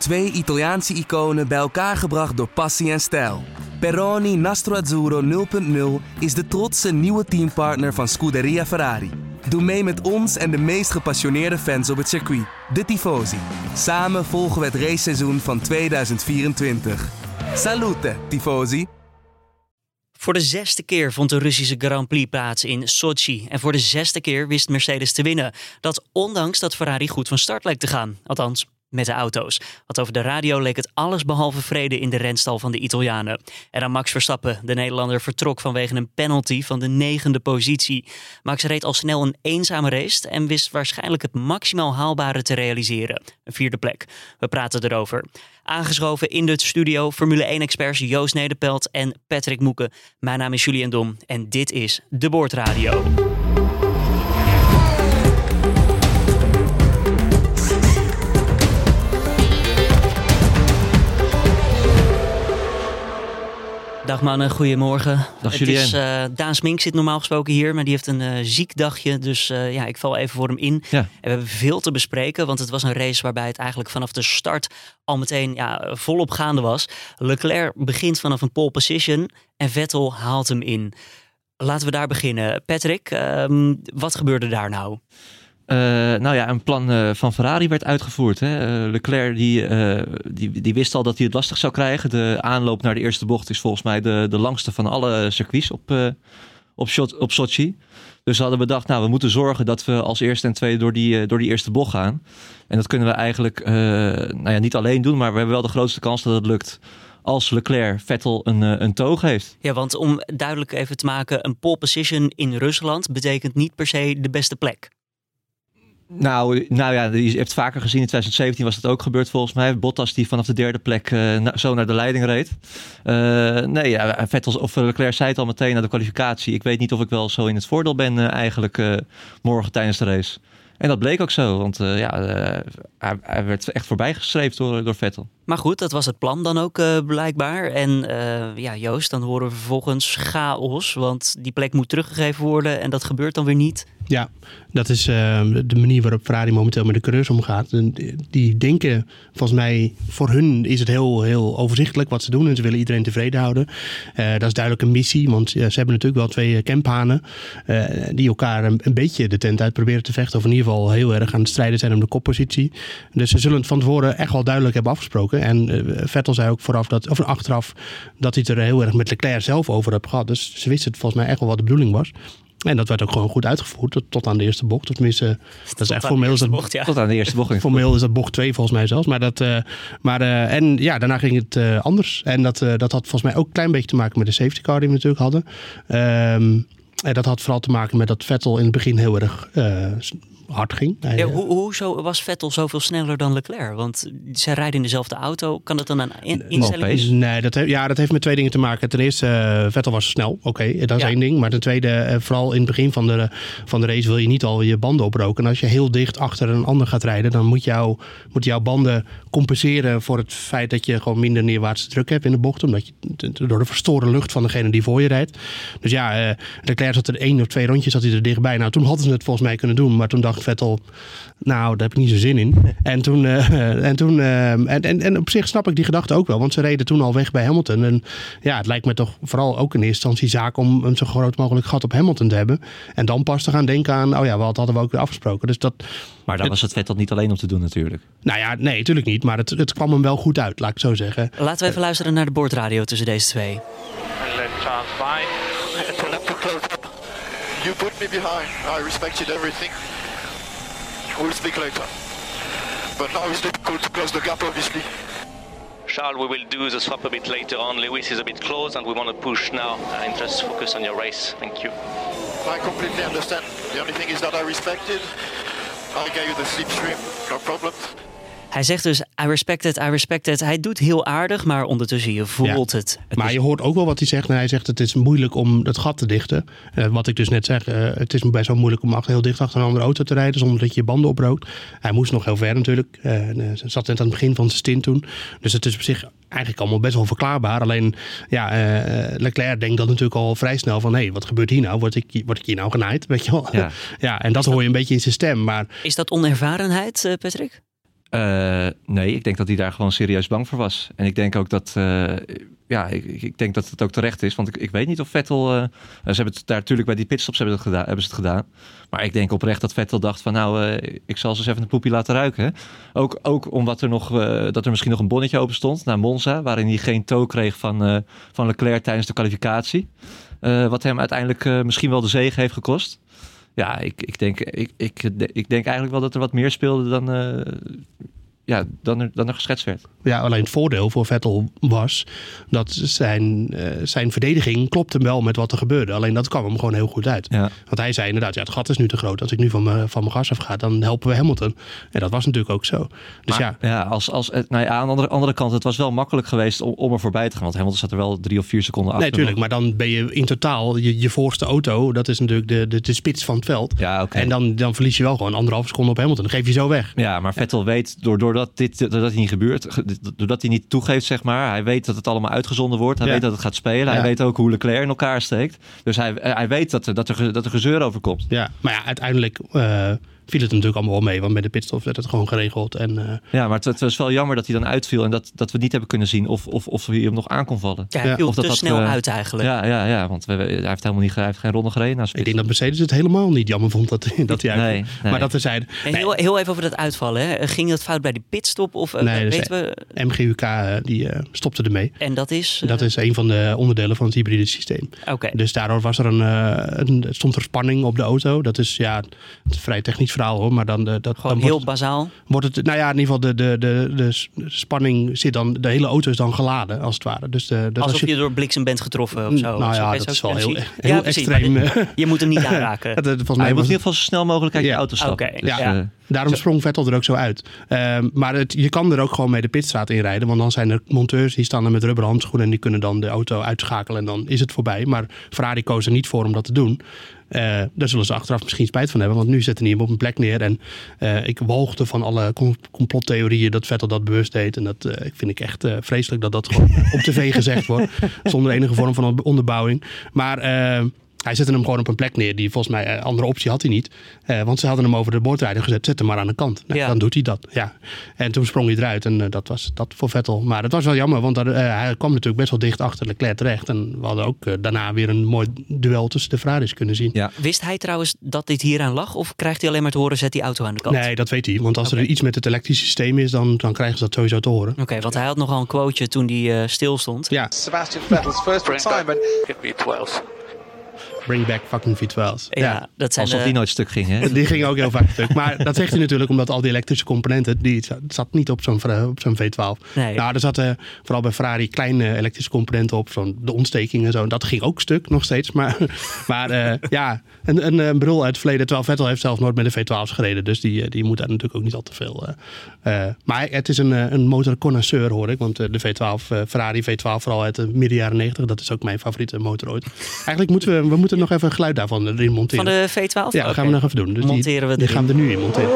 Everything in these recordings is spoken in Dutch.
Twee Italiaanse iconen bij elkaar gebracht door passie en stijl. Peroni Nastro Azzurro 0.0 is de trotse nieuwe teampartner van Scuderia Ferrari. Doe mee met ons en de meest gepassioneerde fans op het circuit, de Tifosi. Samen volgen we het raceseizoen van 2024. Salute, Tifosi! Voor de zesde keer vond de Russische Grand Prix plaats in Sochi. En voor de zesde keer wist Mercedes te winnen. Dat ondanks dat Ferrari goed van start leek te gaan. Althans, met de auto's. Want over de radio leek het alles behalve vrede in de renstal van de Italianen. En dan Max Verstappen, de Nederlander, vertrok vanwege een penalty van de negende positie. Max reed al snel een eenzame race en wist waarschijnlijk het maximaal haalbare te realiseren. Een vierde plek. We praten erover. Aangeschoven in de studio Formule 1-experts Joost Nederpelt en Patrick Moeken. Mijn naam is Julien Dom en dit is De Boordradio. Dag mannen, goedemorgen. Dag Het Julien. is, eh, Daan Smink zit normaal gesproken hier, maar die heeft een eh, ziek dagje. Dus eh, ja, ik val even voor hem in. Ja. En we hebben veel te bespreken, want het was een race waarbij het eigenlijk vanaf de start al meteen ja, volop gaande was. Leclerc begint vanaf een pole position en Vettel haalt hem in. Laten we daar beginnen. Patrick, ehm, wat gebeurde daar nou? Eh, nou ja, een plan eh, van Ferrari werd uitgevoerd. Hè. Eh, Leclerc die, die, die wist al dat hij het lastig zou krijgen. De aanloop naar de eerste bocht is volgens mij de, de langste van alle circuits op, op, Shot, op Sochi. Dus we hadden bedacht, nou, we moeten zorgen dat we als eerste en tweede door die, door die eerste bocht gaan. En dat kunnen we eigenlijk nou ja, niet alleen doen, maar we hebben wel de grootste kans dat het lukt. Als Leclerc Vettel een, een toog heeft. Ja, want om duidelijk even te maken, een pole position in Rusland betekent niet per se de beste plek. Nou, nou ja, je hebt vaker gezien. In 2017 was dat ook gebeurd volgens mij. Bottas die vanaf de derde plek eh, zo naar de leiding reed. Eh, nee, ja, Vettel of Leclerc zei het al meteen na de kwalificatie. Ik weet niet of ik wel zo in het voordeel ben eh, eigenlijk eh, morgen tijdens de race. En dat bleek ook zo, want eh, ja, eh, hij, werd echt voorbijgestreefd door, door Vettel. Maar goed, dat was het plan dan ook eh, blijkbaar. En eh, ja, Joost, dan horen we vervolgens chaos. Want die plek moet teruggegeven worden en dat gebeurt dan weer niet. Ja, dat is eh, de manier waarop Ferrari momenteel met de coureurs omgaat. Die denken, volgens mij, voor hun is het heel, heel overzichtelijk wat ze doen. En ze willen iedereen tevreden houden. Eh, dat is duidelijk een missie, want ze hebben natuurlijk wel twee camphanen. eh, die elkaar een, beetje de tent uit proberen te vechten. Of in ieder geval heel erg aan het strijden zijn om de koppositie. Dus ze zullen het van tevoren echt wel duidelijk hebben afgesproken. En Vettel zei ook vooraf dat, of achteraf dat hij het er heel erg met Leclerc zelf over heeft gehad. Dus ze wisten het volgens mij echt wel wat de bedoeling was. En dat werd ook gewoon goed uitgevoerd tot, tot aan de eerste bocht. Of Tenminste, dat is echt formeel. Is dat, Bocht, ja. Tot aan de eerste bocht. formeel is dat bocht 2 volgens mij zelfs. Maar dat, eh, maar, eh, en ja, daarna ging het eh, anders. En dat, eh, dat had volgens mij ook een klein beetje te maken met de safety car die we natuurlijk hadden. Ehm, en dat had vooral te maken met dat Vettel in het begin heel erg eh, hard ging. Hij, Ja, eh, hoe, hoezo was Vettel zoveel sneller dan Leclerc? Want zij rijden in dezelfde auto. Kan dat dan een in- instelling? Nee, dat, he- ja, dat heeft met twee dingen te maken. Ten eerste, eh, Vettel was snel. Oké, dat is Ja. één ding. Maar ten tweede, eh, vooral in het begin van de, van de race wil je niet al je banden oproken. En als je heel dicht achter een ander gaat rijden, dan moet, jou, moet jouw banden compenseren voor het feit dat je gewoon minder neerwaartse druk hebt in de bocht. Omdat je door de verstoorde lucht van degene die voor je rijdt. Dus ja, eh Leclerc zat er één of twee rondjes zat hij er dichtbij. Nou, toen hadden ze het volgens mij kunnen doen. Maar toen dacht Vettel, nou, daar heb ik niet zo zin in. En toen, eh, en, toen eh, en, en, en op zich snap ik die gedachte ook wel. Want ze reden toen al weg bij Hamilton. En ja, het lijkt me toch vooral ook in eerste instantie zaak om een zo groot mogelijk gat op Hamilton te hebben. En dan pas te gaan denken aan, oh ja, wat hadden we ook weer afgesproken. Dus dat, Maar daar was het Vettel niet alleen om te doen natuurlijk. nou ja, nee, natuurlijk niet. Maar het, het kwam hem wel goed uit, laat ik het zo zeggen. Laten we even luisteren naar de boordradio tussen deze twee. You put me behind. I respected everything. We'll speak later. But now it's difficult to close the gap, obviously. Charles, we will do the swap a bit later on. Lewis is a bit close and we want to push now uh, and just focus on your race. Thank you. I completely understand. The only thing is that I respected. I gave you the slipstream, no problem. Hij zegt dus, I respect it, I respect it. Hij doet heel aardig, maar ondertussen je voelt Ja. het. Maar je hoort ook wel wat hij zegt. Hij zegt het is moeilijk om het gat te dichten. Eh, wat ik dus net zeg, eh, het is best wel moeilijk om achter, heel dicht achter een andere auto te rijden zonder dat je je banden oprookt. Hij moest nog heel ver natuurlijk. Eh, en, eh, zat net aan het begin van zijn stint toen. Dus het is op zich eigenlijk allemaal best wel verklaarbaar. Alleen ja, eh, Leclerc denkt dan natuurlijk al vrij snel van hé, hey, wat gebeurt hier nou? Word ik, word ik hier nou genaaid? Weet je wel? Ja. ja, en dat hoor je een beetje in zijn stem. Maar Is dat onervarenheid, Patrick? Uh, nee, ik denk dat hij daar gewoon serieus bang voor was. En ik denk ook dat, uh, ja, ik, ik, denk dat het ook terecht is. Want ik, ik weet niet of Vettel, uh, ze hebben het daar natuurlijk bij die pitstops hebben, het gedaan, hebben ze het gedaan. Maar ik denk oprecht dat Vettel dacht van nou, ik zal ze eens even een poepie laten ruiken. Ook, ook omdat er nog, dat er misschien nog een bonnetje open stond naar Monza. Waarin hij geen tow kreeg van, van Leclerc tijdens de kwalificatie. wat hem uiteindelijk misschien wel de zege heeft gekost ja, ik, ik, denk, ik, ik, ik denk eigenlijk wel dat er wat meer speelde dan, uh, ja, dan, er, dan er geschetst werd. Ja, alleen het voordeel voor Vettel was dat zijn, uh, zijn verdediging klopte wel met wat er gebeurde. Alleen dat kwam hem gewoon heel goed uit. Ja. Want hij zei inderdaad, ja, het gat is nu te groot. Als ik nu van mijn, van gas af ga, dan helpen we Hamilton. En dat was natuurlijk ook zo. Dus maar, ja. ja, als, als, nou ja, aan de andere, andere kant, het was wel makkelijk geweest om, om er voorbij te gaan. Want Hamilton zat er wel drie of vier seconden achter. Nee, tuurlijk. Maar dan ben je in totaal, je, je voorste auto, dat is natuurlijk de, de, de spits van het veld. Ja, okay. En dan, dan verlies je wel gewoon anderhalf seconde op Hamilton. Dan geef je zo weg. Ja, maar Vettel weet, doordat dit, doordat hij niet gebeurt. Doordat hij niet toegeeft, zeg maar. Hij weet dat het allemaal uitgezonden wordt. Hij Ja. weet dat het gaat spelen. Hij Ja. weet ook hoe Leclerc in elkaar steekt. Dus hij, hij weet dat er, dat, er, dat er gezeur over komt. Ja, maar ja, uiteindelijk eh, viel het natuurlijk allemaal wel mee. Want bij de pitstop werd het gewoon geregeld. En eh, Ja, maar het, het was wel jammer dat hij dan uitviel. En dat, dat we niet hebben kunnen zien of, of, of hij hem nog aan kon vallen. Ja, hij Ja, viel of dat te dat, snel eh, uit eigenlijk. Ja, ja, ja want we, hij heeft helemaal niet, hij heeft geen ronde gereden. ik denk dat Mercedes het helemaal niet jammer vond dat, dat hij uitviel. Nee, nee. Maar dat er zeiden, En heel, heel even over dat uitvallen. Hè. Ging dat fout bij de pitstop? Of, eh, Nee, dat weten we? MGUK die eh, stopte ermee. En dat is? Dat is een van de onderdelen van het hybride systeem. Oké. Dus daardoor was er een, een, stond er spanning op de auto. Dat is ja, het is een vrij technisch verhaal hoor. Maar dan, eh, dat, Gewoon dan heel wordt, bazaal. wordt het, nou ja, in ieder geval de, de, de, de de spanning zit dan, de hele auto is dan geladen als het ware. Dus de, dat Alsof als je door bliksem bent getroffen of zo. Nou ja, je dat is wel heel, Ja, extreem. dit- eh, Je moet hem niet aanraken. het- het- volgens mij moet in ieder geval zo snel mogelijk uit Ja. je auto stappen. Dus, ja. eh, Daarom sprong Vettel er ook zo uit. Ehm, maar het, je kan er ook gewoon mee de pitstraat inrijden. Want dan zijn er monteurs die staan er met rubberen handschoenen. En die kunnen dan de auto uitschakelen. En dan is het voorbij. Maar Ferrari koos er niet voor om dat te doen. Eh, daar zullen ze achteraf misschien spijt van hebben. Want nu zetten die hem op een plek neer. En eh, ik walgde van alle com- complottheorieën dat Vettel dat bewust deed. En dat eh, vind ik echt vreselijk dat dat gewoon op tv gezegd wordt. Zonder enige vorm van onderbouwing. Maar... hij zette hem gewoon op een plek neer die volgens mij eh, andere optie had hij niet. Eh, want ze hadden hem over de boordrijder gezet. Zet hem maar aan de kant. Nou, Ja. Dan doet hij dat. Ja. En toen sprong hij eruit en eh, dat was dat voor Vettel. Maar het was wel jammer, want daar, hij kwam natuurlijk best wel dicht achter Leclerc terecht. En we hadden ook daarna weer een mooi duel tussen de Ferraris kunnen zien. Ja. Wist hij trouwens dat dit hieraan lag? Of krijgt hij alleen maar te horen, zet die auto aan de kant? Nee, dat weet hij. Want als er iets met het elektrische systeem is, dan, dan krijgen ze dat sowieso te horen. Oké, want hij had nogal een quoteje toen hij eh, stil stond. Ja, Sebastian Vettel's first Bring back retirement. V12. Bring back fucking V12's. Ja, dat zijn Alsof eh, die nooit stuk ging, hè? Die ging ook heel vaak stuk. Maar dat zegt hij natuurlijk omdat al die elektrische componenten, die zat- niet op zo'n zo'n V12. Nee. Nou, er zaten vooral bij Ferrari kleine elektrische componenten op, zo'n de ontsteking en zo. En dat ging ook stuk nog steeds. Maar, maar eh, ja, een, een, een brul uit het verleden. Terwijl Vettel heeft zelf nooit met de V12's gereden. Dus die, eh, die moet daar natuurlijk ook niet al te veel. eh, eh, maar het is een, eh, een motorconnoisseur hoor ik. Want eh, de V12, eh, Ferrari V12 vooral uit de midden jaren 90. Dat is ook mijn favoriete motor ooit. Eigenlijk moeten we, we moeten nog even een geluid daarvan erin monteren. van de V12? Ja, dat gaan we nog even doen. Dus Monteren we die, die erin. gaan we er nu in monteren.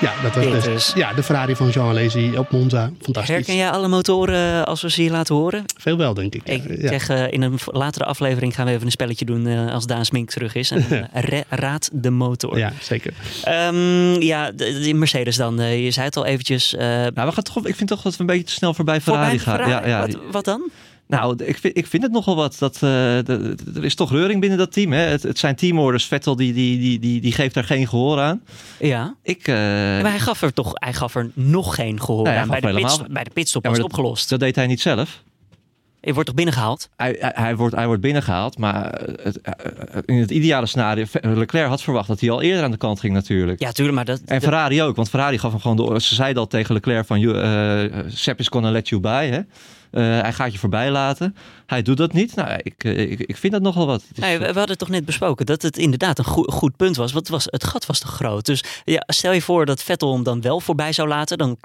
Ja, dat dus, is- ja, de Ferrari van Jean Alesi op Monza. Fantastisch. Herken jij alle motoren als we ze hier laten horen? Veel wel, denk ik. Ik ja. zeg, eh, in een latere aflevering gaan we even een spelletje doen eh, als Daan Smink terug is. En eh, ra- raad de motor. ja, zeker. Ehm, ja, de, de Mercedes dan. eh, je zei het al eventjes. eh, Nou, we gaan toch, ik vind toch dat we een beetje te snel voorbij voorbij Ferrari gaan. Ferrari. Ja, ja. Wat, wat dan? Nou, ik vind, ik vind het nogal wat. Dat, eh, er is toch reuring binnen dat team. Hè? Het, het zijn teamorders. Vettel die, die, die, die, die geeft daar geen gehoor aan. Ja. Ik, eh, maar hij gaf er toch hij gaf er nog geen gehoor Nee, hij aan. Bij de, helemaal- bij de pitstop Ja, was het opgelost. dat deed hij niet zelf. Je wordt toch binnengehaald? Hij, hij, hij wordt, hij wordt binnengehaald. Maar het, eh, in het ideale scenario... Leclerc had verwacht dat hij al eerder aan de kant ging natuurlijk. Ja, tuurlijk, maar dat... En Ferrari ook, want Ferrari gaf hem gewoon de. Ze zeiden al tegen Leclerc van, uh, Sepp is gonna let you by. Hè? Uh, hij gaat je voorbij laten. Hij doet dat niet. Nou, ik, ik, ik vind dat nogal wat. We, hadden toch net besproken dat het inderdaad een goed, goed punt was. Want het, was, het gat was te groot. Dus ja, stel je voor dat Vettel hem dan wel voorbij zou laten. Dan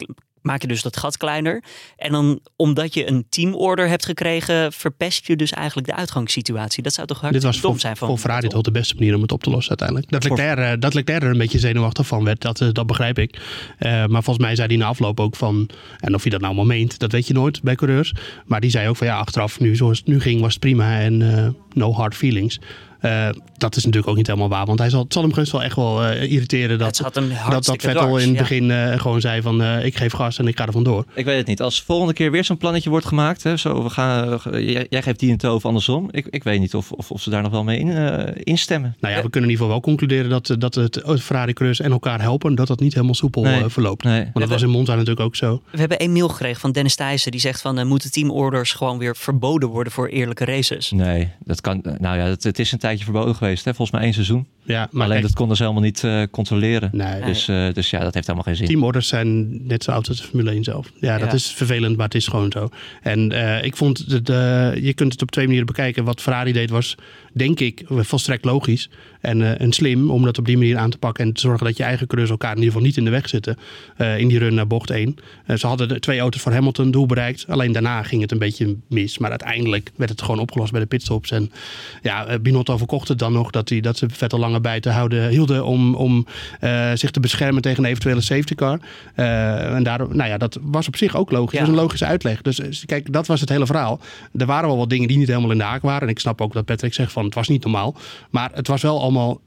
maak je dus dat gat kleiner. En dan, omdat je een teamorder hebt gekregen, verpest je dus eigenlijk de uitgangssituatie. Dat zou toch dom voor, zijn van voor Ferrari toch de beste manier om het op te lossen uiteindelijk. Dat Leclerc, eh, dat Leclerc er een beetje zenuwachtig van werd, dat, eh, dat begrijp ik. Eh, maar volgens mij zei hij na afloop ook van, en of hij dat nou allemaal meent, dat weet je nooit bij coureurs. Maar die zei ook van ja, achteraf, nu zoals het nu ging, was het prima en no hard feelings. Eh, dat is natuurlijk ook niet helemaal waar, want hij zal, het zal hem gerust wel echt wel eh, irriteren dat, Het zat hem dat, dat Vettel dwars, in het ja. begin eh, gewoon zei van eh, ik geef gas en ik ga er vandoor. Ik weet het niet. Als volgende keer weer zo'n plannetje wordt gemaakt. Hè, zo, we gaan, jij, jij geeft die een toe of andersom. Ik, ik weet niet of, of, of ze daar nog wel mee in, eh, instemmen. Nou ja, we kunnen in ieder geval wel concluderen dat, dat het Ferrari-coureurs en elkaar helpen, dat dat niet helemaal soepel Nee. eh, verloopt. Nee. Want dat was in Monza natuurlijk ook zo. We hebben een mail gekregen van Dennis Thijssen. Die zegt van, moeten teamorders gewoon weer verboden worden voor eerlijke races? Nee, dat kan. Nou ja, het, het is een tijdje verboden geweest. Hè? Volgens mij één seizoen. Ja, maar Alleen kijk, dat konden ze helemaal niet eh, controleren. Nee. Dus, eh, dus ja, dat heeft helemaal geen zin. Teamorders zijn net zo oud als de Formule 1 zelf. Ja, dat Ja. is vervelend, maar het is gewoon zo. En eh, ik vond, de, de- je kunt het op twee manieren bekijken. Wat Ferrari deed was, denk ik, volstrekt logisch. En, eh, en slim om dat op die manier aan te pakken. En te zorgen dat je eigen coureurs elkaar in ieder geval niet in de weg zitten. eh, in die run naar bocht 1. Eh, ze hadden de twee auto's voor Hamilton doel bereikt. Alleen daarna ging het een beetje mis. Maar uiteindelijk werd het gewoon opgelost bij de pitstops. En ja, Binotto verkocht het dan nog dat, hij, dat ze Vettel langer bij te houden hielden. Om, om zich te beschermen tegen een eventuele safety car. En daarom, nou ja, dat was op zich ook logisch. Ja. Dat is een logische uitleg. Dus kijk, dat was het hele verhaal. Er waren wel wat dingen die niet helemaal in de haak waren. En ik snap ook dat Patrick zegt van het was niet normaal. Maar het was wel allemaal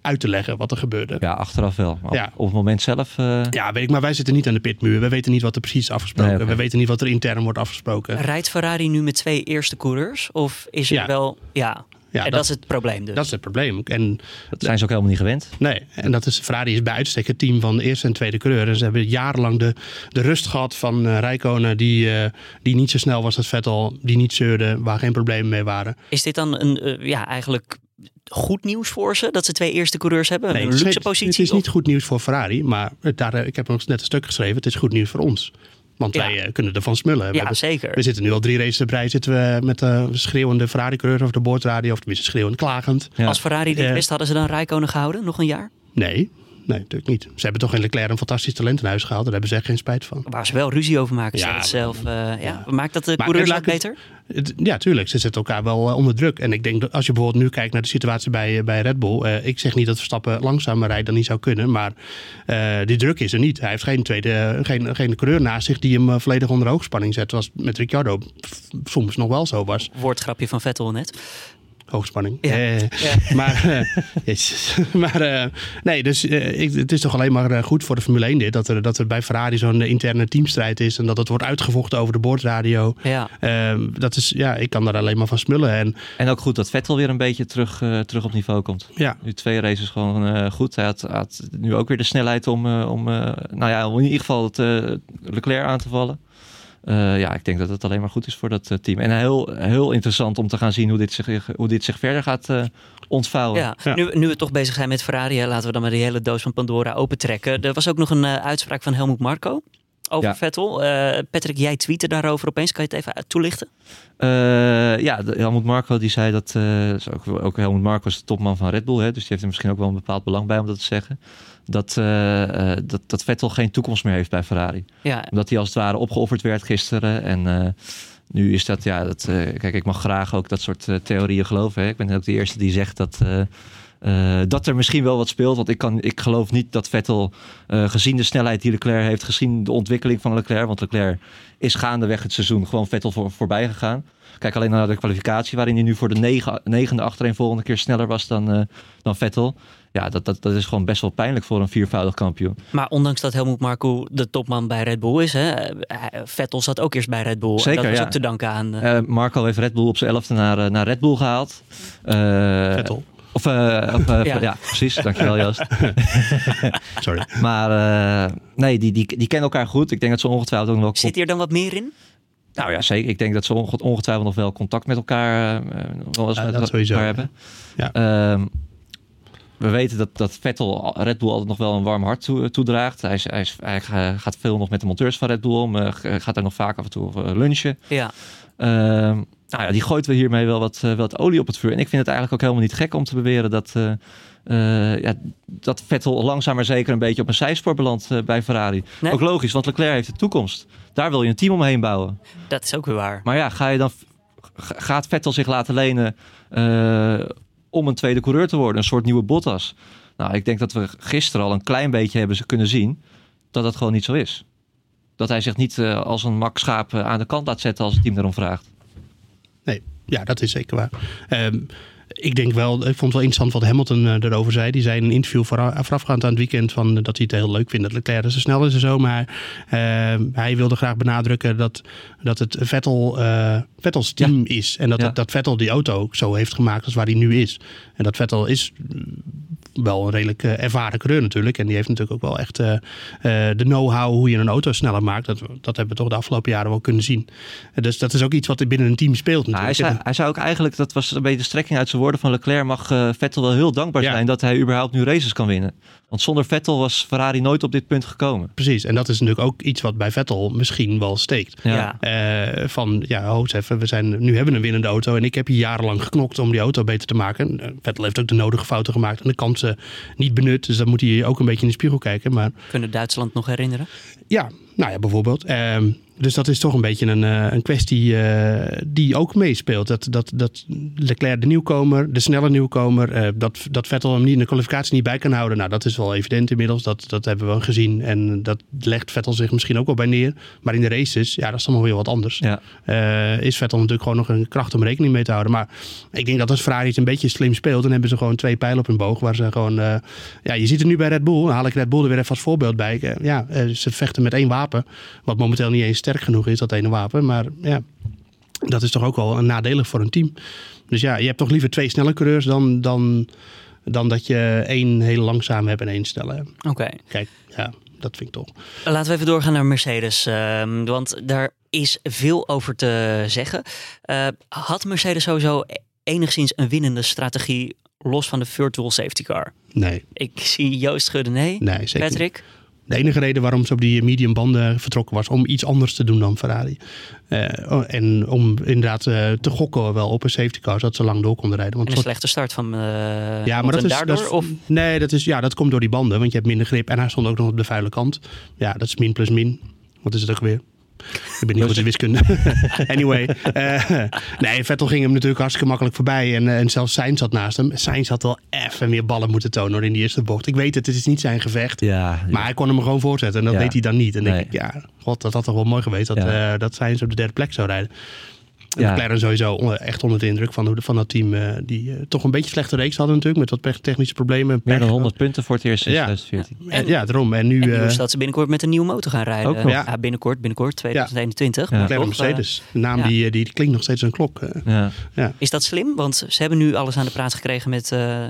uit te leggen wat er gebeurde. Ja, achteraf wel. Op- Ja. op, het moment zelf. eh, Ja, weet ik, maar wij zitten niet aan de pitmuur. We weten niet wat er precies is afgesproken. Nee. We weten niet wat er intern wordt afgesproken. Rijdt Ferrari nu met twee eerste coureurs? Of is er Ja. wel... Ja, Ja, en dat, is het probleem dus. Dat is het probleem. En dat zijn ze ook helemaal niet gewend. Nee, en dat is, Ferrari is bij uitstek het team van de eerste en tweede coureur. En ze hebben jarenlang de, de rust gehad van eh Rijkonen, die, eh, die niet zo snel was als Vettel, die niet zeurde, waar geen problemen mee waren. Is dit dan een, ja, eigenlijk goed nieuws voor ze? Dat ze twee eerste coureurs hebben? Nee, een het is- luxe Het positie? is niet goed nieuws voor Ferrari, maar het- daar, eh, ik heb nog net een stuk geschreven. Het is goed nieuws voor ons. Want Ja. wij eh, kunnen ervan smullen. We, ja, hebben- zeker. we zitten nu al drie races rij zitten we met de schreeuwende Ferrari-coureur over de boordradio. Of tenminste schreeuwend, klagend. Ja. Als Ferrari dit wist, hadden ze dan Rijkonen gehouden? Nog een jaar? Nee, nee, natuurlijk niet. Ze hebben toch in Leclerc een fantastisch talent in huis gehaald. Daar hebben ze echt geen spijt van. Waar ze wel ruzie over maken, Ja, ja, het zelf. eh, ja. Maakt dat de Maar coureurs ik het- beter? Het- Ja, tuurlijk. Ze zetten elkaar wel eh, onder druk. En ik denk dat als je bijvoorbeeld nu kijkt naar de situatie bij, eh, bij Red Bull. ik zeg niet dat Verstappen langzamer rijdt dan niet zou kunnen. Maar die druk is er niet. Hij heeft geen, tweede, geen, geen coureur naast zich die hem volledig onder hoogspanning zet. Zoals met Ricciardo soms nog wel zo was. Woordgrapje van Vettel net. Hoogspanning. Ja. Eh, Maar, eh, maar eh, nee, dus ik, het is toch alleen maar goed voor de Formule 1 dit. Dat er, dat er bij Ferrari zo'n interne teamstrijd is. En dat het wordt uitgevochten over de boordradio. Ja. Ehm, dat is, ja, ik kan daar alleen maar van smullen. En En ook goed dat Vettel weer een beetje terug, terug op niveau komt. ja, Nu twee races gewoon goed. Hij had, had nu ook weer de snelheid om, om, nou ja, om in ieder geval het, Leclerc aan te vallen. Eh, ja, ik denk dat het alleen maar goed is voor dat eh, team. En heel, heel interessant om te gaan zien hoe dit zich, hoe dit zich verder gaat eh, ontvouwen. Ja, Ja. Nu, nu we toch bezig zijn met Ferrari, hè, laten we dan maar die hele doos van Pandora opentrekken. Er was ook nog een eh, uitspraak van Helmut Marko over Ja. Vettel. Eh, Patrick, jij tweette daarover opeens. Kan je het even toelichten? Eh, ja, de- Helmut Marko die zei dat, eh, is ook, ook Helmut Marko is de topman van Red Bull, hè, dus die heeft er misschien ook wel een bepaald belang bij om dat te zeggen. Dat, eh, eh, dat, dat Vettel geen toekomst meer heeft bij Ferrari. Ja, Omdat hij als het ware opgeofferd werd gisteren. En eh, nu is dat, ja, dat, kijk, ik mag graag ook dat soort theorieën geloven. Hè. Ik ben ook de eerste die zegt dat, dat er misschien wel wat speelt. Want ik, kan, ik geloof niet dat Vettel, gezien de snelheid die Leclerc heeft, gezien de ontwikkeling van Leclerc, want Leclerc is gaandeweg het seizoen gewoon Vettel voor, voorbij gegaan. Kijk alleen naar de kwalificatie, waarin hij nu voor de negen, negende achtereen volgende keer sneller was dan, eh, dan Vettel. Ja, dat, dat, dat is gewoon best wel pijnlijk voor een viervoudig kampioen. maar ondanks dat Helmut Marko de topman bij Red Bull is, hè, eh, Vettel zat ook eerst bij Red Bull. Zeker, en dat was ja. ook te danken aan... eh, Eh, Marco heeft Red Bull op zijn elfde naar, naar Red Bull gehaald. Eh, Vettel. Of, eh, of, Ja. ja. precies. Dankjewel Joost. Sorry. Maar eh, nee, die, die, die kennen elkaar goed. Ik denk dat ze ongetwijfeld ook nog... zit hier dan wat meer in? Nou ja, zeker. Ik denk dat ze onge- ongetwijfeld nog wel contact met elkaar, eh, wel eens Ja, met dat elkaar sowieso. hebben. Ja. Ehm, we weten dat, dat Vettel Red Bull altijd nog wel een warm hart toe, toedraagt. Hij, is, hij, is, hij ga- gaat veel nog met de monteurs van Red Bull om. eh, gaat daar nog vaak af en toe eh, lunchen. Ja, Ehm, nou ja, die gooit we hiermee wel wat, wat olie op het vuur. En ik vind het eigenlijk ook helemaal niet gek om te beweren dat, uh, uh, ja, dat Vettel langzaam maar zeker een beetje op een zijspoor belandt bij Ferrari. Nee? Ook logisch, want Leclerc heeft de toekomst. Daar wil je een team omheen bouwen. Dat is ook weer waar. Maar ja, ga je dan, gaat Vettel zich laten lenen om een tweede coureur te worden? Een soort nieuwe Bottas? Nou, ik denk dat we gisteren al een klein beetje hebben kunnen zien dat dat gewoon niet zo is. Dat hij zich niet als een mak schaap aan de kant laat zetten als het team daarom vraagt. Nee, ja, dat is zeker waar. Um, ik denk wel, ik vond het wel interessant wat Hamilton uh, erover zei. Die zei in een interview voorafgaand aan het weekend van, dat hij het heel leuk vindt dat Leclerc zo snel is en zo. Maar uh, hij wilde graag benadrukken dat, dat het Vettel, Vettels team ja. is. En dat, ja. dat Vettel die auto zo heeft gemaakt als waar hij nu is. En dat Vettel is wel een redelijk uh, ervaren coureur natuurlijk. En die heeft natuurlijk ook wel echt uh, uh, de know-how hoe je een auto sneller maakt. Dat, dat hebben we toch de afgelopen jaren wel kunnen zien. dus dat is ook iets wat binnen een team speelt nou, hij, zei, hij zei ook eigenlijk, dat was een beetje de strekking uit zijn woorden van Leclerc, mag Vettel wel heel dankbaar ja. zijn dat hij überhaupt nu races kan winnen. Want zonder Vettel was Ferrari nooit op dit punt gekomen. Precies, en dat is natuurlijk ook iets wat bij Vettel misschien wel steekt. Ja. Uh, van, ja, ho, even, we zijn, nu hebben we een winnende auto en ik heb hier jarenlang geknokt om die auto beter te maken. Uh, Vettel heeft ook de nodige fouten gemaakt en de kansen niet benut. Dus dan moet hij ook een beetje in de spiegel kijken. Maar... Kunnen Duitsland nog herinneren? Ja, nou ja, bijvoorbeeld. Uh, dus dat is toch een beetje een, uh, een kwestie uh, die ook meespeelt. Dat, dat, dat Leclerc de nieuwkomer, de snelle nieuwkomer, uh, dat, dat Vettel hem niet in de kwalificatie niet bij kan houden. Nou, dat is wel evident inmiddels. Dat, dat hebben we gezien. En dat legt Vettel zich misschien ook wel bij neer. Maar in de races, ja, dat is dan nog weer wat anders. Ja. is Vettel natuurlijk gewoon nog een kracht om rekening mee te houden. Maar ik denk dat als Ferrari het een beetje slim speelt, dan hebben ze gewoon twee pijlen op hun boog. Waar ze gewoon, ja, je ziet het nu bij Red Bull. Dan haal ik Red Bull er weer even als voorbeeld bij. ja, ze vechten met één wapen, wat momenteel niet eens sterk genoeg is, dat ene wapen. Maar ja, dat is toch ook wel een nadelig voor een team. Dus ja, je hebt toch liever twee snelle coureurs dan, dan, dan dat je één heel langzaam hebt en één snelle. Oké. Okay. Kijk, ja, dat vind ik toch. Laten we even doorgaan naar Mercedes. Uh, want daar is veel over te zeggen. Uh, had Mercedes sowieso enigszins een winnende strategie los van de virtual safety car? Nee. Ik zie Joost schudden nee. Nee, zeker Patrick? Niet. De enige reden waarom ze op die medium banden vertrokken was om iets anders te doen dan Ferrari. Uh, en om inderdaad uh, te gokken wel op een safety car, zodat ze lang door konden rijden. Want en een slechte start van uh, ja, maar dat is, daardoor? Dat is, of? Nee, dat, is, ja, dat komt door die banden, want je hebt minder grip. En hij stond ook nog op de vuile kant. Ja, dat is min plus min. Wat is het ook weer? Ik ben niet goed in wiskunde. anyway. Uh, nee, Vettel ging hem natuurlijk hartstikke makkelijk voorbij. En, uh, en zelfs Sainz zat naast hem. Sainz had wel even meer ballen moeten tonen hoor, in die eerste bocht. Ik weet het, het is niet zijn gevecht. Ja, ja. Maar hij kon hem gewoon voortzetten. En dat Ja. deed hij dan niet. En Nee. denk ik, ja, god, dat had toch wel mooi geweest. Dat, Ja. eh, dat Sainz op de derde plek zou rijden. Ja. McLaren sowieso echt onder de indruk van, hoe- van dat team. eh, die eh, toch een beetje slechte reeks hadden natuurlijk. Met wat technische problemen. Meer dan Pech. 100 punten voor het eerst sinds Ja. 2014. En, ja, daarom. En nu... En eh, dat ze binnenkort met een nieuwe motor gaan rijden. Ook nog. Ja, binnenkort, binnenkort, 2021. Ja. McLaren eh, Mercedes. De naam ja. die, die, klinkt nog steeds een klok. Ja. is dat slim? Want ze hebben nu alles aan de praat gekregen met... eh,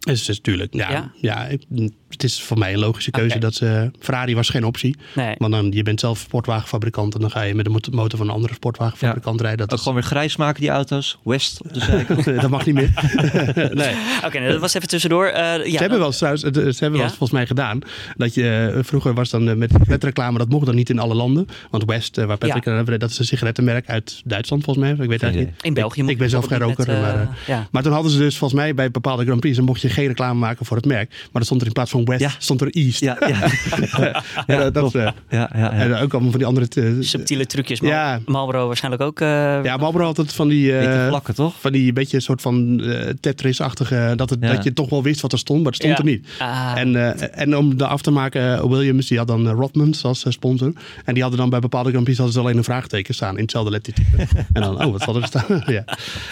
Is dus natuurlijk. Ja, Ja? ja? ik- het is voor mij een logische keuze dat ze. Ferrari was geen optie. nee. Want dan, je bent zelf sportwagenfabrikant en dan ga je met de mot- motor van een andere sportwagenfabrikant rijden. Ook Dat, gewoon weer grijs maken die auto's. West op de zijkant. is, dat mag niet meer. nee. Oké, nou, dat was even tussendoor. Eh, ja, ze hebben wel eens trouwens, het- ze hebben wel eens volgens mij gedaan. Dat je eh, vroeger was dan eh, met sigarettenreclame, dat mocht dan niet in alle landen. Want West, waar Patrick Ja. aan heeft, dat is een sigarettenmerk uit Duitsland volgens mij. Ik weet het niet. In België Ik, ik ben zelf geen roker. maar, maar toen hadden ze dus volgens mij bij bepaalde Grand Prix, dan mocht je geen reclame maken voor het merk. Maar dan stond er in plaats van West, Ja. stond er East. Ja, ja. En, eh, dat, eh, ja, ja, ja. En ook allemaal van die andere... eh, Subtiele trucjes. Maar Ja. Marlboro waarschijnlijk ook. eh, Ja, Marlboro had het van die... eh, Beetje vlakken, toch? van die beetje soort van eh, Tetris-achtige... Dat, het, Ja. dat je toch wel wist wat er stond, maar het stond Ja. er niet. Ah. En, eh, en om de af te maken, Williams, die had dan eh, Rodman als sponsor. En die hadden dan bij bepaalde Grand Prix hadden ze alleen een vraagteken staan in hetzelfde lettertype. en dan, oh, wat zal er staan? ja.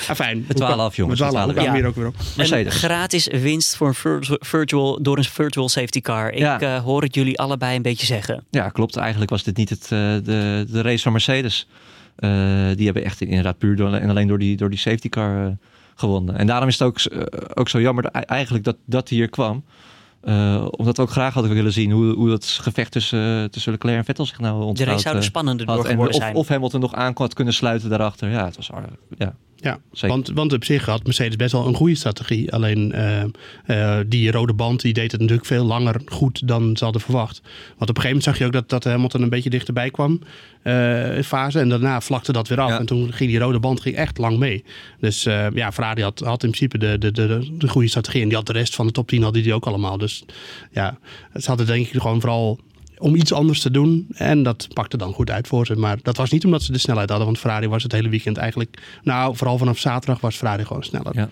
Ah, fijn. Dwalen af, jongens, We we dwalen af. Hier ook weer op. Een Mercedes. gratis winst voor een vir- virtual, door een virtual safety car. Ik Ja. eh, hoor het jullie allebei een beetje zeggen. Ja, klopt. Eigenlijk was dit niet het, eh, de, de race van Mercedes. Eh, die hebben echt inderdaad puur door, en alleen door die, door die safety car gewonnen. En daarom is het ook, ook zo jammer dat, eigenlijk dat dat hier kwam. Omdat we ook graag hadden willen zien hoe, hoe dat gevecht tussen, tussen Leclerc en Vettel zich nou De ontvouwt. race zou er spannender door En geworden of, zijn. of Hamilton nog aan had kunnen sluiten daarachter. Ja, het was, ar- ja, Ja, Zeker. want, want op zich had Mercedes best wel een goede strategie. Alleen eh, eh, die rode band die deed het natuurlijk veel langer goed dan ze hadden verwacht. Want op een gegeven moment zag je ook dat, dat Hamilton een beetje dichterbij kwam in fase. En daarna vlakte dat weer af. Ja. En toen ging die rode band ging echt lang mee. Dus ja, Ferrari had, had in principe de, de, de, de goede strategie. En die had de rest van de top 10 hadden die ook allemaal. Dus ja, ze hadden denk ik gewoon vooral om iets anders te doen. En dat pakte dan goed uit voor ze. Maar dat was niet omdat ze de snelheid hadden. Want Ferrari was het hele weekend eigenlijk... Nou, vooral vanaf zaterdag was Ferrari gewoon sneller. Ja.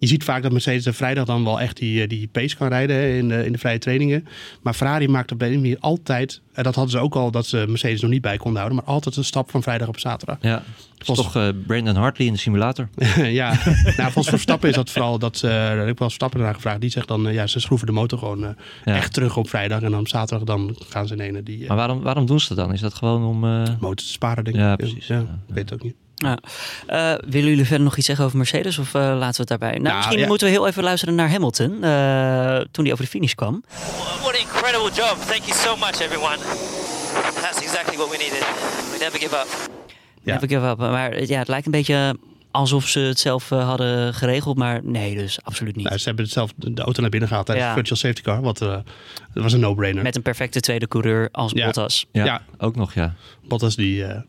Je ziet vaak dat Mercedes de vrijdag dan wel echt die, eh, die pace kan rijden hè, in de, in de vrije trainingen. Maar Ferrari maakt op de manier altijd... En dat hadden ze ook al dat ze Mercedes nog niet bij konden houden. Maar altijd een stap van vrijdag op zaterdag. Ja, dat is Volgens- toch eh, Brandon Hartley in de simulator. ja, nou, volgens Verstappen is dat vooral dat... eh daar heb ik wel Verstappen naar gevraagd. Die zegt dan, eh, ja, ze schroeven de motor gewoon eh, Ja. echt terug op vrijdag. En dan op zaterdag dan gaan ze in ene die... eh, Maar waarom, waarom doen ze dat dan? Is dat gewoon om... eh, motor te sparen, denk Ja, ik. precies. Ja, Ja. ik weet het ook niet. Ja. Eh, willen jullie verder nog iets zeggen over Mercedes of eh, laten we het daarbij? Nou, Nou, misschien ja. moeten we heel even luisteren naar Hamilton eh, toen hij over de finish kwam. What an incredible job. Thank you so much, everyone. That's exactly what we needed. We never give up. Ja. Heb ik er wel, maar ja, het lijkt een beetje alsof ze het zelf eh, hadden geregeld, maar nee, dus absoluut niet. Nou, ze hebben het zelf de auto naar binnen gehaald tijdens Ja. de virtual safety car. Wat, eh, dat was een no-brainer. Met een perfecte tweede coureur als Ja. Bottas. ja, Ja. ook nog, ja. Bottas die eh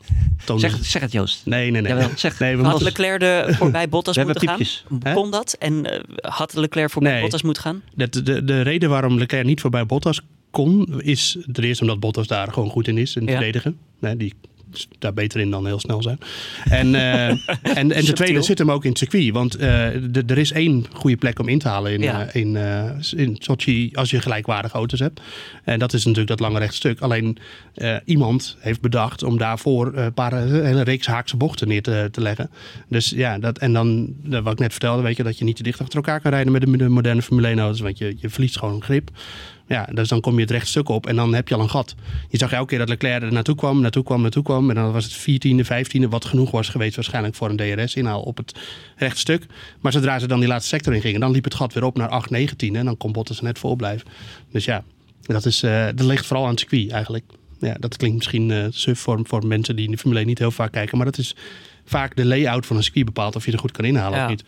toonde... Zeg, zeg het, Joost. Nee, nee, nee. Jawel, zeg. nee, we Had Leclerc er voorbij Bottas moeten gaan? Kon dat? En eh, had Leclerc voorbij Nee. Bottas moeten gaan? de, de, de reden waarom Leclerc niet voorbij Bottas kon, is ten eerste omdat Bottas daar gewoon goed in is, in het Ja. verdedigen. Nee, die daar beter in dan heel snel zijn. En, eh, en, en de tweede zit hem ook in het circuit. Want eh, er is één goede plek om in te halen in, Ja. eh, in, in Sochi als je gelijkwaardige auto's hebt. En dat is natuurlijk dat lange rechtstuk. Alleen iemand heeft bedacht om daarvoor een paar een hele reeks haakse bochten neer te, te leggen. Dus ja, dat, en dan wat ik net vertelde, weet je, dat je niet te dicht achter elkaar kan rijden met de, met de moderne Formule 1 auto's. Want je, je verliest gewoon grip. Ja, dus dan kom je het rechtstuk op en dan heb je al een gat. Je zag elke keer dat Leclerc er naartoe kwam, naartoe kwam, naartoe kwam. En dan was het 14e, 15e, wat genoeg was geweest waarschijnlijk voor een DRS-inhaal op het rechtstuk. Maar zodra ze dan die laatste sector in gingen, dan liep het gat weer op naar 8, 19. En dan kon Bottas net voor blijven. Dus ja, dat, is, eh, dat ligt vooral aan het circuit eigenlijk. Ja, dat klinkt misschien eh suf voor, voor mensen die in de Formule 1 niet heel vaak kijken. Maar dat is vaak de layout van een circuit bepaalt of je er goed kan inhalen Ja. of niet.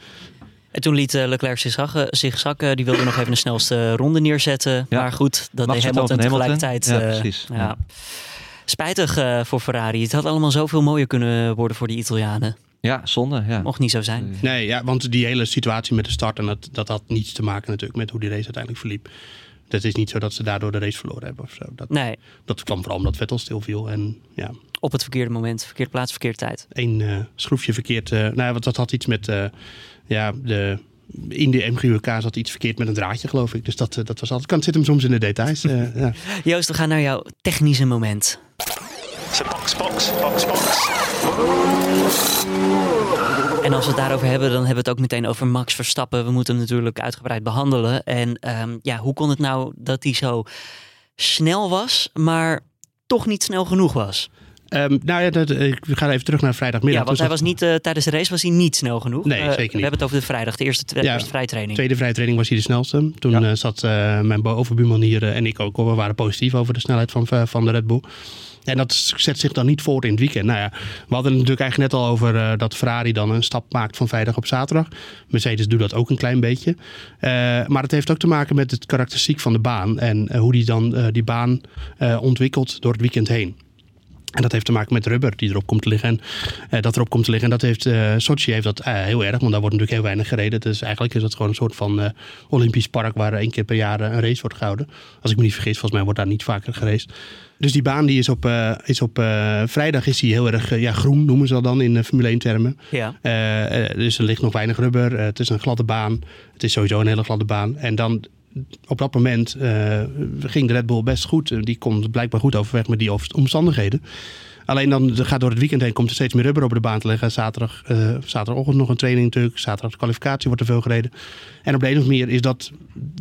En toen liet eh, Leclerc zich zakken, zich zakken. Die wilde nog even de snelste ronde neerzetten. Ja. Maar goed, dat Mag deed Hamilton Hamilton? tegelijkertijd. Ja, eh, precies. ja. Ja. Spijtig eh, voor Ferrari. Het had allemaal zoveel mooier kunnen worden voor die Italianen. Ja, zonde. Ja. Mocht niet zo zijn. Nee, ja, want die hele situatie met de start, en dat, dat had niets te maken natuurlijk met hoe die race uiteindelijk verliep. Het is niet zo dat ze daardoor de race verloren hebben of zo. Dat, Nee, dat kwam vooral omdat Vettel stilviel. En ja, op het verkeerde moment. Verkeerde plaats, verkeerde tijd. één eh, schroefje verkeerd. eh nou, ja, want dat had iets met, eh, ja, de, in de MGUK zat iets verkeerd met een draadje geloof ik. Dus dat, dat was altijd, kan, het zit hem soms in de details. ja. Joost, we gaan naar jouw technische moment. So box, box, box, box. En als we het daarover hebben, dan hebben we het ook meteen over Max Verstappen. We moeten hem natuurlijk uitgebreid behandelen. En ehm, ja, hoe kon het nou dat hij zo snel was, maar toch niet snel genoeg was? Ehm, nou ja, dat, ik ga even terug naar vrijdagmiddag. ja, want Toen hij was niet, eh, tijdens de race was hij niet snel genoeg. Nee, Eh, zeker niet. We hebben het over de vrijdag, de eerste, Ja. eerste vrijtraining. Tweede vrije training was hij de snelste. Toen Ja. eh, zat eh, mijn hier eh, en ik ook. We waren positief over de snelheid van, eh, van de Red Bull. En dat zet zich dan niet voor in het weekend. Nou ja, we hadden het natuurlijk eigenlijk net al over eh, dat Ferrari dan een stap maakt van vrijdag op zaterdag. Mercedes doet dat ook een klein beetje. Eh, maar het heeft ook te maken met het karakteristiek van de baan. En eh, hoe die dan die baan ontwikkelt door het weekend heen. En dat heeft te maken met rubber die erop komt te liggen. En eh, dat erop komt te liggen. En dat heeft eh Sochi heeft dat eh, heel erg, want daar wordt natuurlijk heel weinig gereden. Dus eigenlijk is dat gewoon een soort van Olympisch park waar één keer per jaar een race wordt gehouden. Als ik me niet vergis, volgens mij wordt daar niet vaker geraced. Dus die baan die is op, is op vrijdag is die heel erg ja, groen, noemen ze dat dan in Formule 1 termen. Ja. Dus er ligt nog weinig rubber. Het is een gladde baan. Het is sowieso een hele gladde baan. En dan op dat moment eh, ging de Red Bull best goed. Eh, Die komt blijkbaar goed overweg met die omst- omstandigheden. Alleen dan gaat door het weekend heen komt er steeds meer rubber op de baan te liggen. Zaterdag, eh, zaterdagochtend nog een training natuurlijk. Zaterdag de kwalificatie wordt er veel gereden. En op de een of andere manier is dat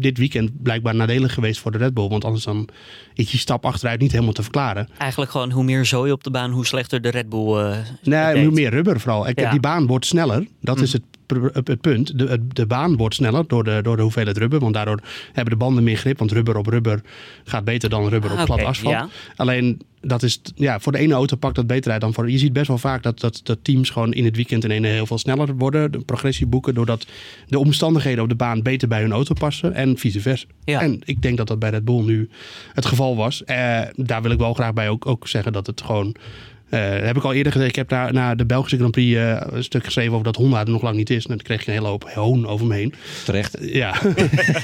dit weekend blijkbaar nadelig geweest voor de Red Bull. Want anders dan is die stap achteruit niet helemaal te verklaren. Eigenlijk gewoon hoe meer zooi op de baan, hoe slechter de Red Bull eh Nee, hoe meer rubber vooral. Ik, Ja. Die baan wordt sneller. Dat is het pr- het, het punt. De, de baan wordt sneller door de, door de hoeveelheid rubber. Want daardoor hebben de banden meer grip. Want rubber op rubber gaat beter dan rubber op Ah, glad asfalt. ja. Alleen dat is, ja, voor de ene auto pakt dat beter uit dan voor. Je ziet best wel vaak dat, dat, dat teams gewoon in het weekend in ene heel veel sneller worden. De progressie boeken. Doordat de omstandigheden op de baan beter bij hun auto passen. En vice versa. Ja. En ik denk dat dat bij Red Bull nu het geval was. Eh, daar wil ik wel graag bij ook, ook zeggen dat het gewoon. Eh, heb ik al eerder gezegd. Ik heb na, na de Belgische Grand Prix eh, een stuk geschreven over dat Honda er nog lang niet is. En dan kreeg ik een hele hoop hoon over me heen. Terecht. Ja.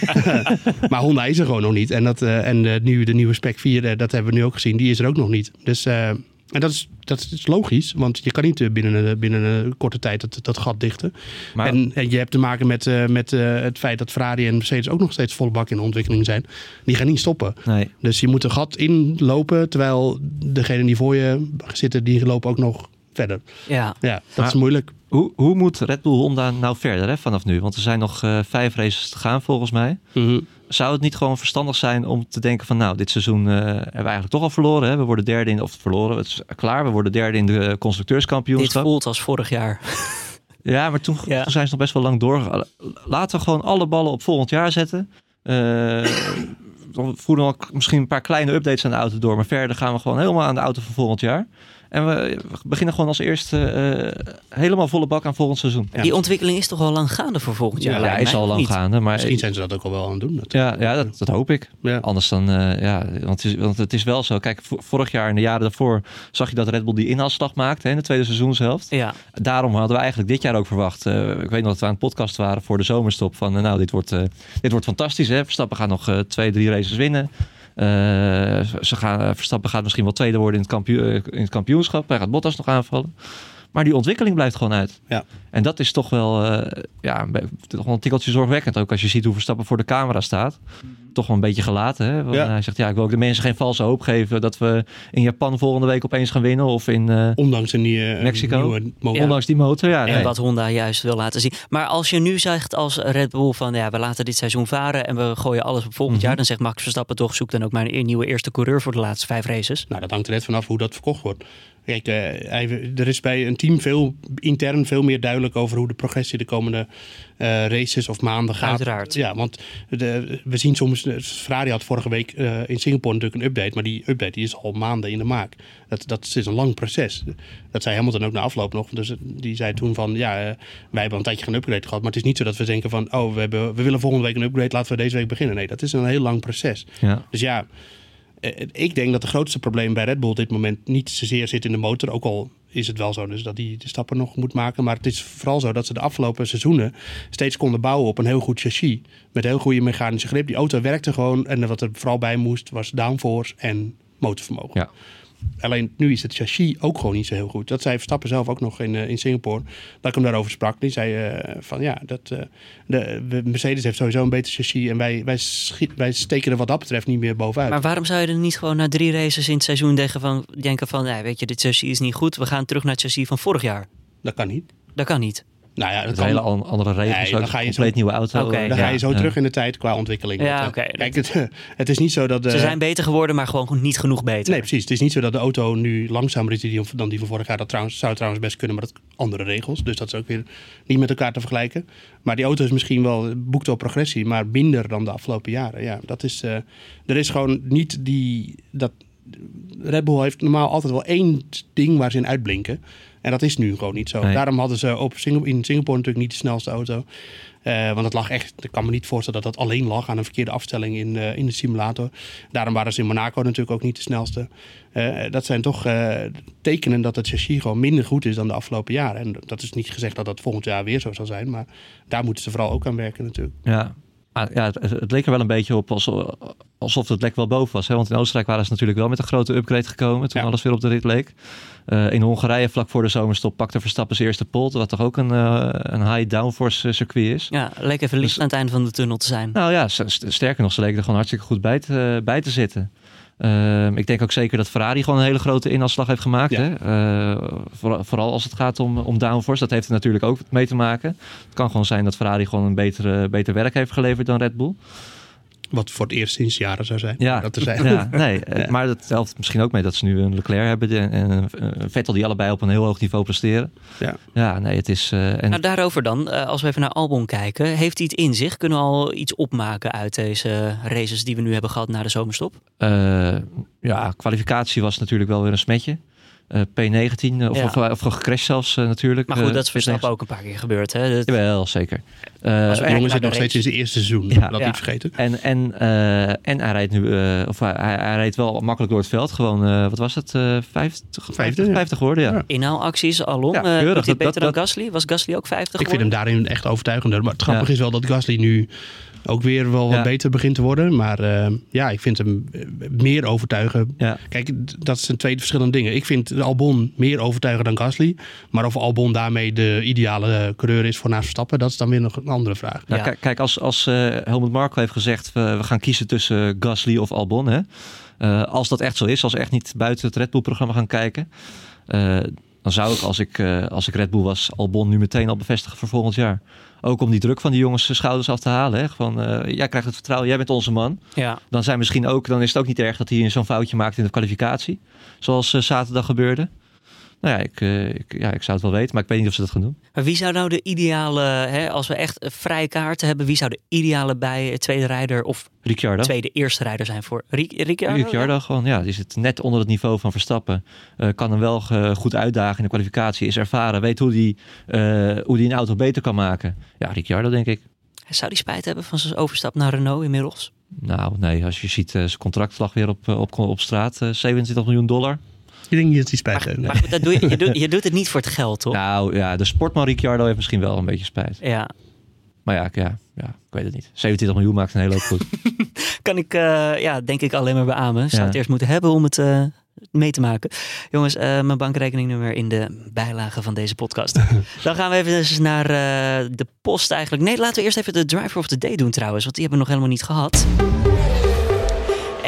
maar Honda is er gewoon nog niet. En, dat, eh, en eh, nu de nieuwe Spec 4, eh, dat hebben we nu ook gezien, die is er ook nog niet. Dus eh, en dat is, dat is logisch, want je kan niet eh, binnen, een- binnen een korte tijd dat, dat gat dichten. Maar En, en je hebt te maken met, eh, met eh, het feit dat Ferrari en Mercedes ook nog steeds volle bak in de ontwikkeling zijn. Die gaan niet stoppen. nee. Dus je moet een gat inlopen, terwijl degenen die voor je zitten, die lopen ook nog verder. Ja. Ja, dat Maar- is moeilijk. Hoe, hoe moet Red Bull Honda nou verder hè, vanaf nu? Want er zijn nog eh, vijf races te gaan volgens mij. Mhm. Zou het niet gewoon verstandig zijn om te denken van nou, dit seizoen eh, hebben we eigenlijk toch al verloren. Hè? We worden derde in, of verloren, het is klaar. We worden derde in de Dit constructeurskampioenschap. voelt als vorig jaar. Ja, maar toen, Ja. toen zijn ze nog best wel lang doorgegaan. Laten we gewoon alle ballen op volgend jaar zetten. Eh, we voeren ook misschien een paar kleine updates aan de auto door. Maar verder gaan we gewoon helemaal aan de auto van volgend jaar. En we, beginnen gewoon als eerste eh, helemaal volle bak aan volgend seizoen. Ja. Die ontwikkeling is toch al lang gaande voor volgend jaar? Ja, is al lang niet? gaande. Maar Misschien zijn ze dat ook al wel aan het doen. natuurlijk. ja, ja dat, dat hoop ik. Ja. Anders dan, eh, ja, want het, is, want het is wel zo. Kijk, vo- vorig jaar en de jaren daarvoor zag je dat Red Bull die inhaalslag maakte hè, in de tweede seizoenshelft. Ja, Daarom hadden we eigenlijk dit jaar ook verwacht. eh, ik weet nog dat we aan het podcast waren voor de zomerstop. Van nou, dit wordt, eh, dit wordt fantastisch. Hè? Verstappen gaat nog eh, twee, drie races winnen. Eh, ze gaan, eh, Verstappen gaat misschien wel tweede worden in het, kampioen, eh, in het kampioenschap. Hij gaat Bottas nog aanvallen. Maar die ontwikkeling blijft gewoon uit. Ja. En dat is toch wel, ja, toch wel een tikkeltje zorgwekkend. Ook als je ziet hoe Verstappen voor de camera staat. Toch wel een beetje gelaten. Hè? Want Ja. Hij zegt, ja, ik wil ook de mensen geen valse hoop geven... dat we in Japan volgende week opeens gaan winnen. Of in eh, Ondanks een nieuwe, Mexico? nieuwe motor. ondanks die motor. Ja, en nee. wat Honda juist wil laten zien. Maar als je nu zegt als Red Bull van ja, we laten dit seizoen varen en we gooien alles op volgend Mhm. jaar, dan zegt Max Verstappen toch zoek dan ook maar een nieuwe eerste coureur voor de laatste vijf races. Nou, dat hangt er net vanaf hoe dat verkocht wordt. Kijk, eh, hij- er is bij een team veel intern veel meer duidelijk over hoe de progressie de komende eh, races of maanden gaat. Uiteraard. Ja, want de, we zien soms, eh, Ferrari had vorige week eh, in Singapore natuurlijk een update, maar die update die is al maanden in de maak. Dat, dat is een lang proces. Dat zei Hamilton ook na afloop nog. Dus die zei toen van, ja, wij hebben een tijdje geen upgrade gehad, maar het is niet zo dat we denken van, oh, we, hebben, we willen volgende week een upgrade, laten we deze week beginnen. Nee, dat is een heel lang proces. Ja. Dus ja, ik denk dat de grootste probleem bij Red Bull op dit moment niet zozeer zit in de motor. Ook al is het wel zo dus dat hij de stappen nog moet maken. Maar het is vooral zo dat ze de afgelopen seizoenen steeds konden bouwen op een heel goed chassis. Met heel goede mechanische grip. Die auto werkte gewoon. En wat er vooral bij moest was downforce en motorvermogen. Ja. Alleen nu is het chassis ook gewoon niet zo heel goed. Dat zei Verstappen zelf ook nog in, eh, in Singapore. Dat ik hem daarover sprak. Die zei eh, van ja, dat, eh, de, Mercedes heeft sowieso een beter chassis. En wij, wij, schiet, wij steken er wat dat betreft niet meer bovenuit. Maar waarom zou je er niet gewoon na drie races in het seizoen denken van, denken van ja, weet je, dit chassis is niet goed, we gaan terug naar het chassis van vorig jaar. Dat kan niet. Dat kan niet. Nou ja, dat Het kan. hele an- andere regels. Nee, dan ga je een zo- compleet nieuwe auto. Eh, Dan ja, ga je zo ja. terug in de tijd qua ontwikkeling. Ja, oké. eh, Kijk, het, het is niet zo dat... de- Ze zijn beter geworden, maar gewoon niet genoeg beter. Nee, precies. Het is niet zo dat de auto nu langzamer is die- dan die van vorig jaar. Dat trouwens, zou trouwens best kunnen, maar dat andere regels. Dus dat is ook weer niet met elkaar te vergelijken. Maar die auto is misschien wel boekt wel progressie, maar minder dan de afgelopen jaren. Ja, dat is... eh, er is gewoon niet die... Dat, Red Bull heeft normaal altijd wel één ding waar ze in uitblinken. En dat is nu gewoon niet zo. Nee. Daarom hadden ze op Singapore, in Singapore natuurlijk niet de snelste auto. Eh, want het lag echt, ik kan me niet voorstellen dat dat alleen lag aan een verkeerde afstelling in, eh, in de simulator. Daarom waren ze in Monaco natuurlijk ook niet de snelste. Eh, dat zijn toch tekenen dat het chassis gewoon minder goed is dan de afgelopen jaren. En dat is niet gezegd dat dat volgend jaar weer zo zal zijn. Maar daar moeten ze vooral ook aan werken natuurlijk. Ja, Ah, ja het, het leek er wel een beetje op alsof, alsof het lek wel boven was. Hè? Want in Oostenrijk waren ze natuurlijk wel met een grote upgrade gekomen toen Ja. alles weer op de rit leek. Eh, in Hongarije, vlak voor de zomerstop, pakte Verstappen zijn eerste pole. Wat toch ook een, eh, een high downforce eh, circuit is. Ja, leek even licht Dus- aan het einde van de tunnel te zijn. Nou ja, sterker nog, ze leken er gewoon hartstikke goed bij te, bij te zitten. Ehm, ik denk ook zeker dat Ferrari gewoon een hele grote inhaalslag heeft gemaakt. Ja. Hè? Eh, vooral, vooral als het gaat om, om downforce. Dat heeft er natuurlijk ook mee te maken. Het kan gewoon zijn dat Ferrari gewoon een betere, beter werk heeft geleverd dan Red Bull. Wat voor het eerst sinds jaren zou zijn. Ja, Dat te zijn. ja nee, maar dat helpt misschien ook mee dat ze nu een Leclerc hebben en en een Vettel die allebei op een heel hoog niveau presteren. Ja. Ja, nee, het is... eh, en, Nou, daarover dan, eh, als we even naar Albon kijken. Heeft hij het in zich? Kunnen we al iets opmaken uit deze races die we nu hebben gehad na de zomerstop? eh, ja, kwalificatie was natuurlijk wel weer een smetje. Eh, P19, of, Ja. of, of gecrashed zelfs eh, natuurlijk. Maar goed, Eh, dat is Verstappen P19. ook een paar keer gebeurd. Hè? Dat- Jawel, zeker. Eh, Als jongen zit nog steeds in zijn eerste seizoen. Ja. dat Ja. niet vergeten. En, en, eh, en hij rijdt nu, eh, of hij, rijdt wel makkelijk door het veld. Gewoon, eh, wat was het? eh 50, Vijfde, ja. 50 geworden, ja. Ja. Inhaalacties, Alon. Ja, eh, keurig. Dat- beter dat- dan Gasly? Was Gasly ook 50 Ik vind hem daarin echt overtuigender. Maar het grappige Ja. is wel dat Gasly nu ook weer wel wat Ja. beter begint te worden. Maar eh, ja, ik vind hem eh, meer overtuigen. Ja. Kijk, dat zijn twee verschillende dingen. Ik vind Albon meer overtuigen dan Gasly. Maar of Albon daarmee de ideale coureur is voor naast Verstappen, dat is dan weer nog een andere vraag. Nou, Ja. kijk, kijk, als, als eh, Helmut Marko heeft gezegd, we, we gaan kiezen tussen Gasly of Albon. Hè? Eh, als dat echt zo is, als we echt niet buiten het Red Bull programma gaan kijken. eh, dan zou ik, als ik, eh, als ik Red Bull was, Albon nu meteen al bevestigen voor volgend jaar. Ook om die druk van die jongens schouders af te halen. Hè? Van, eh, jij krijgt het vertrouwen, jij bent onze man. Ja. Dan, zijn misschien ook, dan is het ook niet erg dat hij zo'n foutje maakt in de kwalificatie. Zoals eh, zaterdag gebeurde. Nou ja ik, eh, ik, ja, ik zou het wel weten, maar ik weet niet of ze dat gaan doen. Maar wie zou nou de ideale, hè, als we echt vrije kaarten hebben, wie zou de ideale bij het tweede rijder of Ricciardo. tweede eerste rijder zijn voor Ri- Ricciardo? Ricciardo gewoon, ja, die zit net onder het niveau van Verstappen. Eh, kan hem wel eh, goed uitdagen in de kwalificatie. Is ervaren, weet hoe die, eh, hoe die een auto beter kan maken. Ja, Ricciardo denk ik. Zou die spijt hebben van zijn overstap naar Renault inmiddels? Nou, nee, als je ziet, eh, zijn contract lag weer op, eh, op, op straat. eh 27 miljoen dollar. Ik denk niet dat hij spijt Maar, heeft. nee. maar goed, dat doe je, je, doet, je doet het niet voor het geld, toch? Nou ja, de sportman Ricciardo heeft misschien wel een beetje spijt. Ja. Maar ja, ik- ja, ja, ik weet het niet. 27 miljoen maakt een hele hoop goed. Kan ik, eh, ja, denk ik alleen maar beamen. Zou Ja. het eerst moeten hebben om het eh, mee te maken. Jongens, eh, mijn bankrekeningnummer in de bijlage van deze podcast. Dan gaan we even eens naar eh, de post eigenlijk. Nee, laten we eerst even de driver of the day doen trouwens. Want die hebben we nog helemaal niet gehad.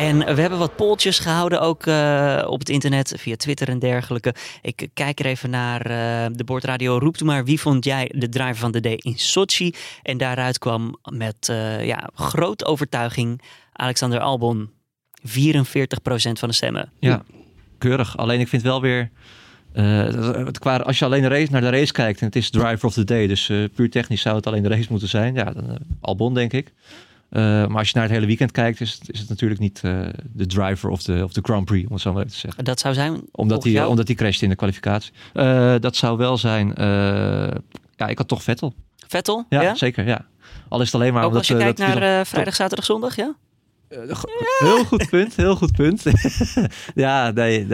En we hebben wat polltjes gehouden, ook eh, op het internet, via Twitter en dergelijke. Ik kijk er even naar eh, de bordradio. Roep maar, wie vond jij de driver van de day in Sochi? En daaruit kwam met eh, ja, grote overtuiging Alexander Albon. 44% van de stemmen. Ja, keurig. Alleen ik vind wel weer... als je alleen naar de race kijkt en het is driver of the day, dus puur technisch zou het alleen de race moeten zijn. Ja, dan, Albon denk ik. Eh, maar als je naar het hele weekend kijkt, is het, is het natuurlijk niet eh, de driver of de, of de Grand Prix, om het zo maar te zeggen. Dat zou zijn. Omdat hij, omdat hij crashte in de kwalificatie. Eh, dat zou wel zijn, ja, ik had toch Vettel. Vettel? Ja, Ja? zeker, ja. Al is het alleen maar Ook omdat... als je kijkt dat naar vrijdag, zaterdag, zondag, ja? Heel goed punt, heel goed punt. ja, nee,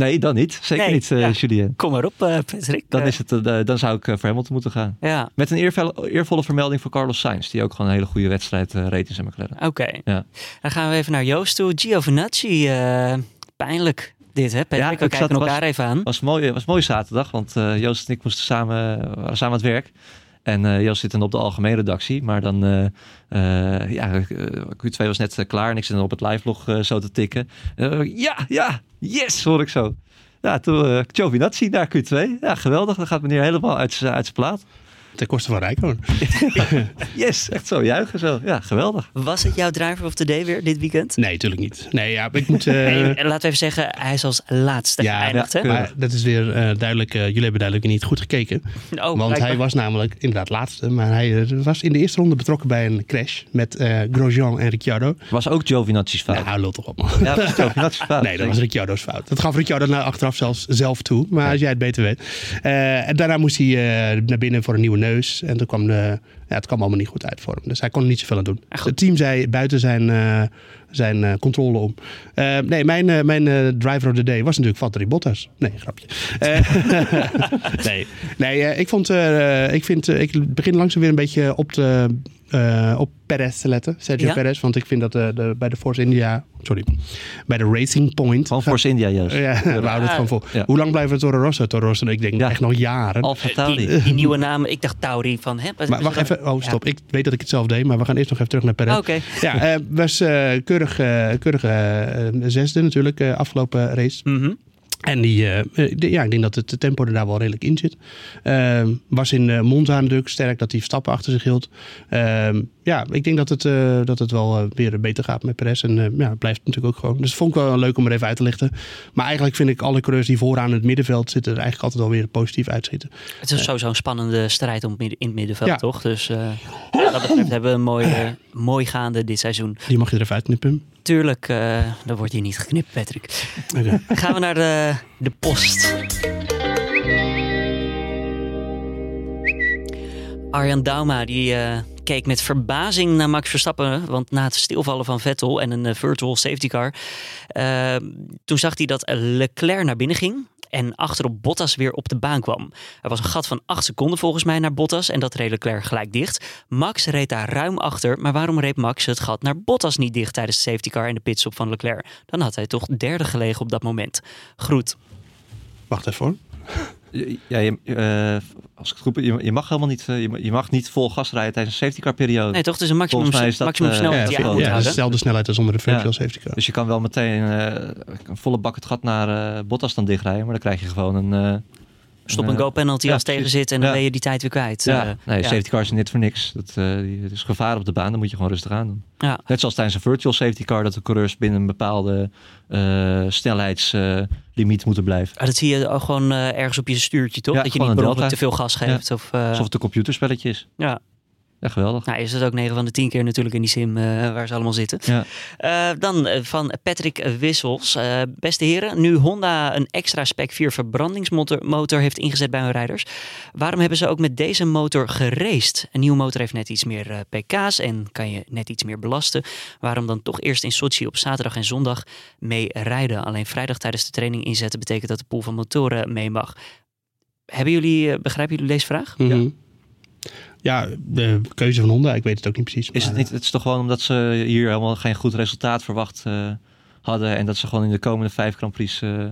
nee, dan niet. Zeker Nee, niet, eh, ja. Julien. Kom maar op, eh, Patrick. Dan, Eh, is het, eh, dan zou ik eh, voor Hamilton moeten gaan. Ja, Met een eervolle, eervolle vermelding voor Carlos Sainz, die ook gewoon een hele goede wedstrijd eh, reed in zijn McLaren. oké. Ja. Dan gaan we even naar Joost toe. Giovinazzi, eh, pijnlijk dit, hè? Patrick, Ja, we kijken elkaar was- even aan. Was mooi, was mooi zaterdag, want eh, Joost en ik moesten samen, waren samen aan het werk. En Joost zit dan op de algemene redactie, maar dan, eh, eh, ja, eh, Q2 was net klaar en ik zit dan op het livelog eh zo te tikken. Ja, ja, yes, hoor ik zo. Ja, toen uh, Giovinazzi naar Q2. Ja, geweldig. Dan gaat meneer helemaal uit zijn plaat. Ten koste van Rijkoon. Yes, echt zo juichen zo. Ja, geweldig. Was het jouw driver of the day weer dit weekend? Nee, natuurlijk niet. Nee, ja, ik moet... eh, en laten we even zeggen, hij is als laatste Ja, geëindigd, ja, maar dat is weer eh, duidelijk. eh, jullie hebben duidelijk niet goed gekeken. Oh, Want blijkbaar. hij was namelijk inderdaad laatste. Maar hij was in de eerste ronde betrokken bij een crash met eh, Grosjean en Ricciardo. Was ook Giovinazzi's fout. Nou, lul toch op man. Ja, was Giovinazzi's fout. Nee, dat was Ricciardo's fout. Dat gaf Ricciardo nou achteraf zelfs zelf toe. Maar als jij het beter weet. Eh, en daarna moest hij eh, naar binnen voor een nieuwe neus. En toen kwam de, ja, het kwam allemaal niet goed uit voor hem. Dus hij kon er niet zoveel aan doen. Het team zei buiten zijn, eh, zijn eh, controle om. Eh, nee, mijn, mijn driver of the day was natuurlijk Valtteri Bottas. Nee, grapje. Nee, nee ik, vond, ik, vind, ik begin langzaam weer een beetje op, te, eh, op Perez te letten. Sergio Ja? Perez. Want ik vind dat eh, de, bij de Force India... Sorry. Bij de Racing Point... Van Force India. Ja, we houden het gewoon vol. Ja. Hoe lang blijven we Toro Rosso? Toro Rosso, ik denk Ja. echt nog jaren. Alfa Tauri. Die, die nieuwe naam, ik dacht Tauri van... Hè, maar wacht even, oh stop. Ik weet dat ik het zelf deed, maar we gaan eerst nog even terug naar Perez. Oké. Ja, eh, was eh keurig, eh, keurig zesde natuurlijk, eh, afgelopen race. Mhm. En die, eh, eh, de- ja, ik denk dat het tempo er daar wel redelijk in zit. Ehm, was in eh, Monza natuurlijk sterk dat hij stappen achter zich hield. Ehm, ja, ik denk dat het, dat het wel weer beter gaat met Perez. En ja, het blijft natuurlijk ook gewoon. Dus vond ik wel leuk om er even uit te lichten. Maar eigenlijk vind ik alle coureurs die vooraan in het middenveld zitten... er eigenlijk altijd wel weer positief uitschieten. Het is sowieso een spannende strijd om in het middenveld, Ja. toch? Dus wat dat betreft hebben we een mooi, mooi gaande dit seizoen. Die mag je er even uitknippen. Tuurlijk, eh dan wordt hier niet geknipt, Patrick. Gaan we naar de, de post. Arjan Dauma die eh, keek met verbazing naar Max Verstappen. Want na het stilvallen van Vettel en een eh, virtual safety car... toen zag hij dat Leclerc naar binnen ging... en achterop Bottas weer op de baan kwam. Er was een gat van 8 seconden volgens mij naar Bottas... en dat reed Leclerc gelijk dicht. Max reed daar ruim achter... maar waarom reed Max het gat naar Bottas niet dicht... tijdens de safety car en de pitstop van Leclerc? Dan had hij toch derde gelegen op dat moment. Groet. Wacht even hoor. Ja, je, eh, als ik het goed je, je mag helemaal niet, eh, je, mag- je mag niet vol gas rijden tijdens een safety car periode. Nee, toch? Het is een maximum, is dat, maximum eh, snelheid Ja, die je aan ja, is houden. dezelfde snelheid als onder de virtual Ja. safety car. Dus je kan wel meteen eh, een volle bak het gat naar eh, Bottas dan dichtrijden, maar dan krijg je gewoon een... eh, Stop een, en go penalty ja, als tegen zit en dan ben je die tijd weer kwijt. Ja, Eh, nee, safety car is niet voor niks. Dat, eh, het is gevaar op de baan, dan moet je gewoon rustig aan doen. Ja. Net zoals tijdens een virtual safety car, dat de coureurs binnen een bepaalde eh, snelheidslimiet moeten blijven. Ah, dat zie je ook gewoon eh, ergens op je stuurtje, toch? Dat je gewoon niet per te veel gas geeft. Of, eh, Alsof het een computerspelletje is. ja. Ja, geweldig. Nou, is het ook 9 van de 10 keer natuurlijk in die sim eh, waar ze allemaal zitten. Ja. Eh, dan eh, van Patrick Wissels. Eh, beste heren, nu Honda een extra spec 4 verbrandingsmotor motor heeft ingezet bij hun rijders. Waarom hebben ze ook met deze motor geraced? Een nieuwe motor heeft net iets meer eh, pk's en kan je net iets meer belasten. Waarom dan toch eerst in Sochi op zaterdag en zondag mee rijden? Alleen vrijdag tijdens de training inzetten betekent dat de pool van motoren mee mag. Hebben jullie, eh, begrijpen jullie deze vraag? Mhm. Ja, de keuze van Honda, ik weet het ook niet precies. Is het niet? Het is toch gewoon omdat ze hier helemaal geen goed resultaat verwacht eh, hadden. En dat ze gewoon in de komende vijf Grand Prix eh,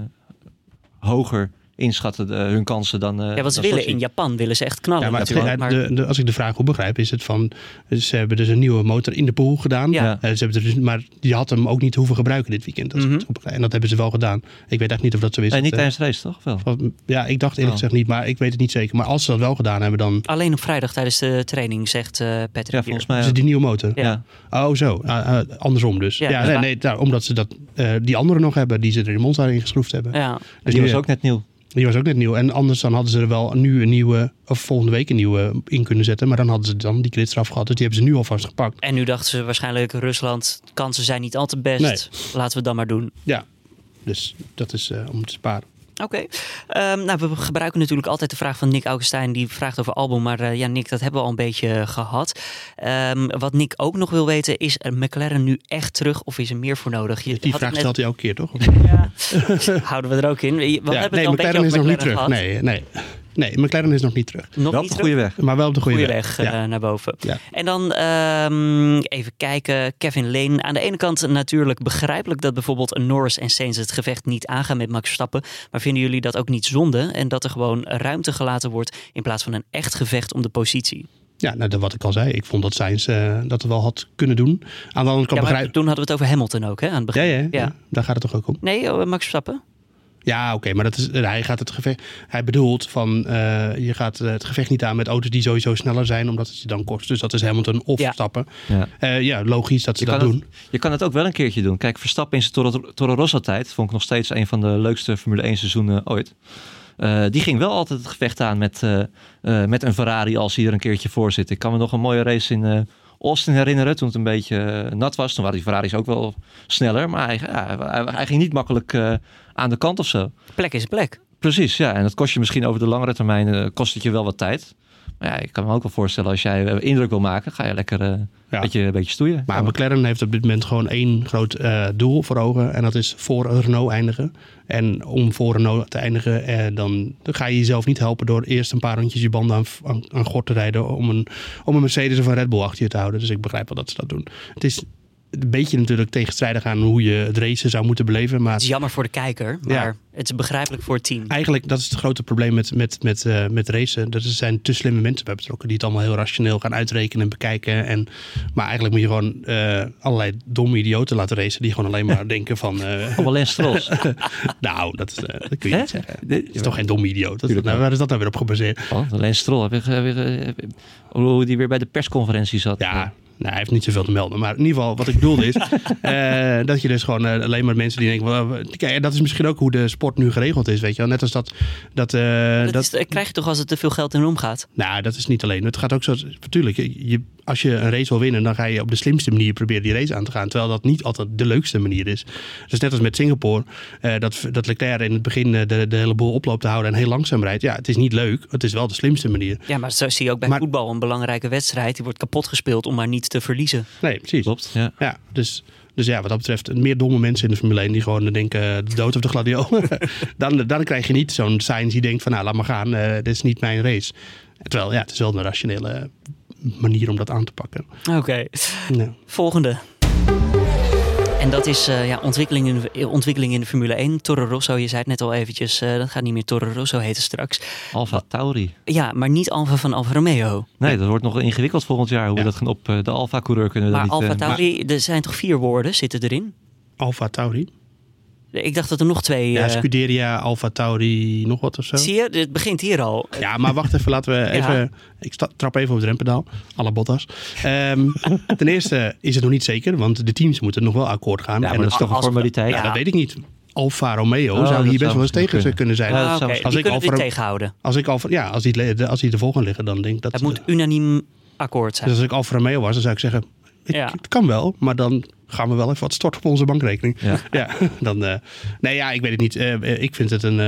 hoger inschatten de- hun kansen dan. eh Ja, wat ze willen in Japan willen ze echt knallen Ja, maar, het- ja, maar- de, de- als ik de vraag goed begrijp, is het van... Ze hebben dus een nieuwe motor in de pool gedaan. Ja. Eh, ze hebben er dus, maar die had hem ook niet hoeven gebruiken dit weekend. Mhm. En dat hebben ze wel gedaan. Ik weet echt niet of dat zo is. Nee, niet Eh, tijdens de race, toch? Wel? Ja, ik dacht eerlijk Oh. gezegd niet, maar ik weet het niet zeker. Maar als ze dat wel gedaan hebben, dan Alleen op vrijdag tijdens de training, zegt eh Patrick. Ja, volgens mij. is het die nieuwe motor. Ja. Oh, zo. Ah, ah, andersom dus. Ja, Ja, nee, nou, omdat ze dat, eh, die andere nog hebben, die ze er in Monza in geschroefd hebben. Ja. En Dus die was ook net nieuw. Die was ook net nieuw. En anders dan hadden ze er wel nu een nieuwe, of volgende week een nieuwe in kunnen zetten. Maar dan hadden ze dan die gridstraf gehad. Dus die hebben ze nu alvast gepakt. En nu dachten ze waarschijnlijk Rusland, kansen zijn niet al te best. Nee. Laten we het dan maar doen. Ja, dus dat is eh, om te sparen. Oké. Ehm, nou, we gebruiken natuurlijk altijd de vraag van Nick Augustijn. Die vraagt over album. Maar eh, ja, Nick, dat hebben we al een beetje gehad. Ehm, wat Nick ook nog wil weten, is er McLaren nu echt terug of is er meer voor nodig? Je Die vraag net- stelt hij elke keer, toch? Ja, houden we er ook in. We hebben Ja, het nee, beetje McLaren is nog niet McLaren terug. gehad. Nee, nee. Nee, McLaren is nog niet terug. Nog Wel niet op de terug? goede weg. Maar wel op de goede, goede weg. weg, Ja. eh, naar boven. Ja. En dan ehm, even kijken, Kevin Lane. Aan de ene kant natuurlijk begrijpelijk dat bijvoorbeeld Norris en Sainz het gevecht niet aangaan met Max Verstappen. Maar vinden jullie dat ook niet zonde? En dat er gewoon ruimte gelaten wordt in plaats van een echt gevecht om de positie? Ja, nou, dat wat ik al zei. Ik vond dat Sainz eh, dat wel had kunnen doen. Aan de andere kant Ja, begrijp toen hadden we het over Hamilton ook, hè, aan het Ja, begin. ja, ja. daar gaat het toch ook om. Nee, oh, Max Verstappen? Ja, oké, maar dat is, hij gaat het gevecht. Hij bedoelt van eh, je gaat eh, het gevecht niet aan met auto's die sowieso sneller zijn, omdat het je dan kost. Dus dat is Hamilton of Ja. Verstappen. Ja. Eh, ja, logisch dat ze Je dat doen. het, je kan het ook wel een keertje doen. Kijk, Verstappen in zijn Toro, Toro Rosso tijd vond ik nog steeds een van de leukste Formule 1 seizoenen ooit. Eh, die ging wel altijd het gevecht aan met, eh, eh, met een Ferrari als hij er een keertje voor zit. Ik kan me nog een mooie race in eh, Austin herinneren toen het een beetje eh, nat was. Toen waren die Ferraris ook wel sneller, maar hij, ja, hij, ging niet makkelijk eh, aan de kant of zo. Plek is plek. Precies, ja. En dat kost je misschien over de langere termijn eh, kost het je wel wat tijd. Maar ja, ik kan me ook wel voorstellen, als jij eh, indruk wil maken, ga je lekker een, Ja. beetje, een beetje stoeien. Maar. McLaren heeft op dit moment gewoon één groot eh, doel voor ogen. En dat is voor Renault eindigen. En om voor Renault te eindigen, dan, dan ga je jezelf niet helpen door eerst een paar rondjes je banden aan, aan, aan gort te rijden. Om een, om een Mercedes of een Red Bull achter je te houden. Dus ik begrijp wel dat ze dat doen. Het is een beetje natuurlijk tegenstrijdig aan hoe je het racen zou moeten beleven. Maar Het is jammer voor de kijker, maar het is begrijpelijk voor het team. eigenlijk, dat is het grote probleem met, met, met, eh, met racen. Dat er zijn te slimme mensen bij betrokken die het allemaal heel rationeel gaan uitrekenen en bekijken. En, maar eigenlijk moet je gewoon eh, allerlei domme idioten laten racen die gewoon alleen maar denken van... eh, Allemaal Lens Stroll. nou, dat, is, eh, dat kun je Hè? niet zeggen. Het is toch geen domme idioot? Dat nou, waar is dat nou weer op gebaseerd? Oh, Lens Stroll. Heb je, heb je- heb je- hoe die weer bij de persconferentie zat. Ja, nou, hij heeft niet zoveel te melden. Maar in ieder geval, wat ik bedoelde is... eh, dat je dus gewoon eh, alleen maar mensen die denken... wel, eh, kijk, en dat is misschien ook hoe de sport nu geregeld is, weet je wel. Net als dat... dat, eh, dat, dat is- dat krijg je toch als het te veel geld in omgaat? Nou, dat is niet alleen. Het gaat ook zo. Natuurlijk, je- als je een race wil winnen, dan ga je op de slimste manier proberen die race aan te gaan. Terwijl dat niet altijd de leukste manier is. Dus net als met Singapore, eh, dat, dat Leclerc in het begin eh, de, de hele boel oploopt te houden en heel langzaam rijdt. Ja, het is niet leuk. Het is wel de slimste manier. Ja, maar zo zie je ook bij Maar- voetbal een belangrijke wedstrijd. Die wordt kapot gespeeld om maar niet te verliezen. Nee, precies. Klopt, ja. Ja, dus, dus ja, wat dat betreft, meer domme mensen in de Formule 1 die gewoon denken, eh, de dood of de gladiolen. dan, dan krijg je niet zo'n Sainz die denkt van, nou, laat maar gaan, eh, dit is niet mijn race. Terwijl, ja, het is wel een rationele manier om dat aan te pakken. Oké, Ja. volgende. En dat is eh, ja, ontwikkeling, in ontwikkeling in de Formule 1. Toro Rosso, je zei het net al eventjes, eh, dat gaat niet meer Toro Rosso heten straks. Alfa Tauri. Ja, maar niet Alfa van Alfa Romeo. Nee, dat wordt nog ingewikkeld volgend jaar. Hoe Ja. we dat gaan op eh, de Alfa-coureur kunnen we Maar dat niet... Alfa Tauri, er zijn toch vier woorden zitten erin? Alfa Tauri. Ik dacht dat er nog twee... Ja, eh, Scuderia, Alfa Tauri, nog wat of zo. zie je, het begint hier al. Ja, maar wacht even, laten we even... Ik sta, trap even op het rempedaal, alle Bottas. Ehm, ten eerste is het nog niet zeker, want de teams moeten nog wel akkoord gaan. Ja, maar En dat is toch een formaliteit? ja, Ja. dat weet ik niet. Alfa Romeo Oh, zou hier best wel eens tegen kunnen. kunnen zijn. Ah, die Als ik Alfa- tegenhouden. Als ik Alfa, ja, als die, als die er vol gaan liggen, dan denk ik dat... Het moet unaniem akkoord zijn. dus als ik Alfa Romeo was, dan zou ik zeggen... Ik, Ja. Het kan wel, maar dan gaan we wel even wat storten op onze bankrekening. Ja. Ja, dan... eh, nee, ja, ik weet het niet. Eh, eh, ik vind het een...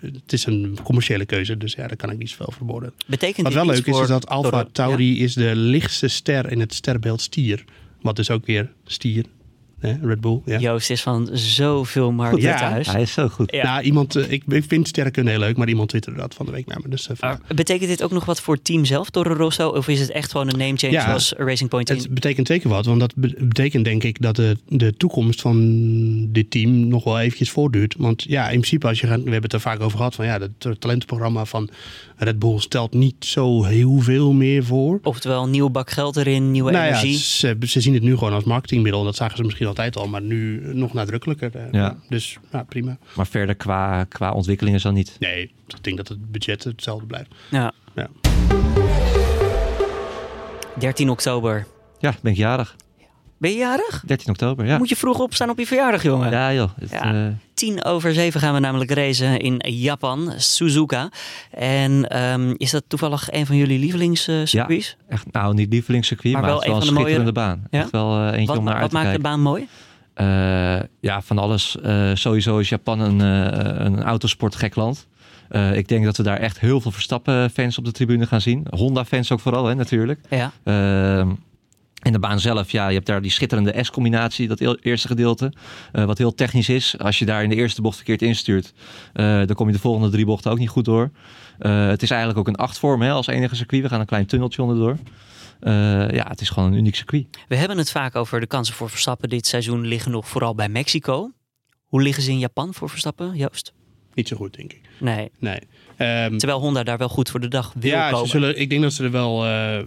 het is een commerciële keuze, dus ja, daar kan ik niet zoveel voor worden. Betekent Wat wel leuk is, is dat Alpha Tauri is de lichtste ster in het sterrenbeeld stier. Wat dus ook weer stier. Hè? Red Bull. Ja. Joost is van zoveel markten Ja. thuis. Hij is zo goed. Ja. Nou, iemand, eh, ik, ik vind sterrenkunde heel leuk, maar iemand twitterde dat van de week naar me. Dus, eh, Maar betekent dit ook nog wat voor het team zelf, Toro Rosso? Of is het echt gewoon een name change Ja. zoals Racing Point in? het betekent zeker wat, want dat be- betekent denk ik dat de, de toekomst van dit team nog wel eventjes voortduurt. Want ja, in principe, als je gaat, we hebben het er vaak over gehad, van ja, het talentenprogramma van Red Bull stelt niet zo heel veel meer voor. Oftewel, nieuw bak geld erin, nieuwe Nou ja, energie. ze, ze zien het nu gewoon als marketingmiddel. Dat zagen ze misschien altijd al, maar nu nog nadrukkelijker. eh. Ja. Dus ja, prima. Maar verder qua, qua ontwikkeling is dat niet. Nee, ik denk dat het budget hetzelfde blijft. Ja. Ja. 13 oktober. Ja, ben ik jarig. Ben je jarig? 13 oktober, ja. Moet je vroeg opstaan op je verjaardag, jongen. Ja joh. Het, Ja. eh, 10 over 7 gaan we namelijk racen in Japan, Suzuka. En ehm, is dat toevallig een van jullie lievelingscircuits? echt, nou, niet lievelingscircuit, Maar maar, wel wel een van de schitterende baan. Ja? Echt wel eh, eentje wat om naar wat uit te maakt de kijken. baan mooi? Eh, ja, van alles. Sowieso is Japan een, een autosportgek land. Ik denk dat we daar echt heel veel Verstappen-fans op de tribune gaan zien. Honda-fans ook vooral, hè, natuurlijk. Ja. Ehm, en de baan zelf, ja, je hebt daar die schitterende S-combinatie, dat eerste gedeelte. eh, wat heel technisch is. Als je daar in de eerste bocht verkeerd instuurt, eh, dan kom je de volgende drie bochten ook niet goed door. Eh, het is eigenlijk ook een achtvorm hè, als enige circuit. We gaan een klein tunneltje onderdoor. Eh, ja, het is gewoon een uniek circuit. We hebben het vaak over de kansen voor Verstappen dit seizoen liggen nog vooral bij Mexico. Hoe liggen ze in Japan voor Verstappen, Joost? Niet zo goed, denk ik. Nee. Nee. Ehm, Terwijl Honda daar wel goed voor de dag wil ja, komen. ze zullen, ik denk dat ze er wel eh,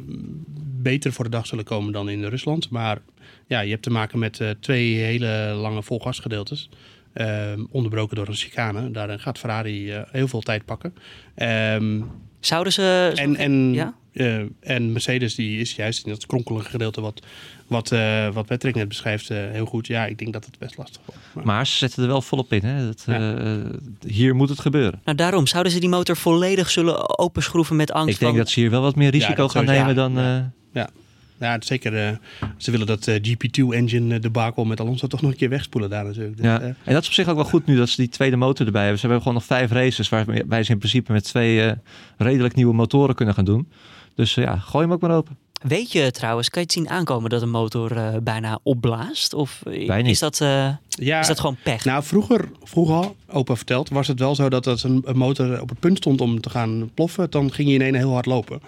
beter voor de dag zullen komen dan in Rusland. Maar ja, je hebt te maken met eh, twee hele lange volgasgedeeltes. Ehm, onderbroken door een chicane. Daarin gaat Ferrari eh, heel veel tijd pakken. Ehm, Zouden ze... en, en, Ja? eh, en Mercedes die is juist in dat kronkelige gedeelte wat, wat, eh, wat Patrick net beschrijft eh, heel goed. Ja, ik denk dat het best lastig wordt. Maar- Maar ze zetten er wel volop in. Hè. Dat, Ja. eh, hier moet het gebeuren. Nou, daarom zouden ze die motor volledig zullen openschroeven met angst Ik denk van... dat ze hier wel wat meer risico gaan nemen Ja, dan... ja. eh, Ja, zeker. eh, ze willen dat eh, GP2-engine debakel met Alonso toch nog een keer wegspoelen daar natuurlijk. Dus, Ja, eh, en dat is op zich ook wel goed nu dat ze die tweede motor erbij hebben. Ze hebben gewoon nog vijf races waarbij ze in principe met twee eh, redelijk nieuwe motoren kunnen gaan doen. Dus eh, ja, gooi hem ook maar open. Weet je trouwens, kan je het zien aankomen dat een motor eh, bijna opblaast? Of is dat... eh, Ja, Is dat gewoon pech? Nou, vroeger, vroeger, opa verteld, was het wel zo dat als een, een motor op het punt stond om te gaan ploffen, dan ging je in één heel hard lopen.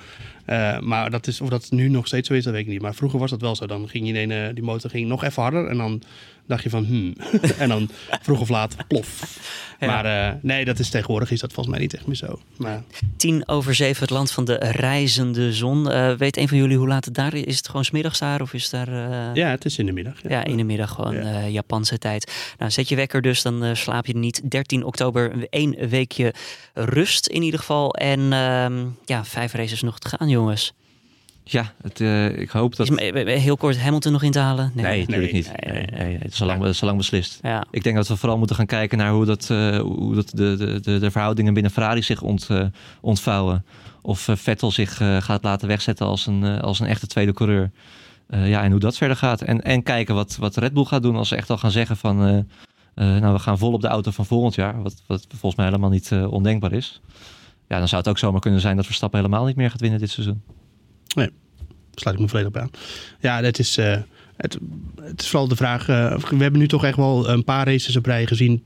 Eh, maar dat is, of dat nu nog steeds zo is, dat weet ik niet. Maar vroeger was dat wel zo. Dan ging je eh, die motor ging nog even harder en dan dacht je van, hmm. en dan vroeg of laat, plof. Ja. Maar eh, nee, dat is tegenwoordig is dat volgens mij niet echt meer zo. Maar Tien over zeven, het land van de reizende zon. Eh, weet een van jullie hoe laat het daar is? Is het gewoon smiddags daar of is daar... eh, ja, het is in de middag. Ja, in de middag gewoon Ja. Japanse tijd. Nou, zet je wekker dus, dan slaap je niet. 13 oktober, één weekje rust in ieder geval. En ehm, ja, vijf races nog te gaan, jongens. Ja, het, eh, ik hoop dat... Is, heel kort Hamilton nog in te halen? Nee, natuurlijk nee, niet. nee, Nee, nee. nee, het is al lang, het is al lang beslist. Ja. Ik denk dat we vooral moeten gaan kijken naar hoe, dat, eh, hoe dat de, de, de, de verhoudingen binnen Ferrari zich ont, eh, ontvouwen. Of Vettel zich gaat laten wegzetten als een, als een echte tweede coureur. Ja, en hoe dat verder gaat. En, en kijken wat, wat Red Bull gaat doen als ze echt al gaan zeggen van... nou, we gaan vol op de auto van volgend jaar. Wat, wat volgens mij helemaal niet ondenkbaar is. Ja, dan zou het ook zomaar kunnen zijn dat Verstappen helemaal niet meer gaat winnen dit seizoen. Sluit ik me volledig bij aan. Ja, het is, eh, het, het is vooral de vraag. eh, we hebben nu toch echt wel een paar races op rij gezien.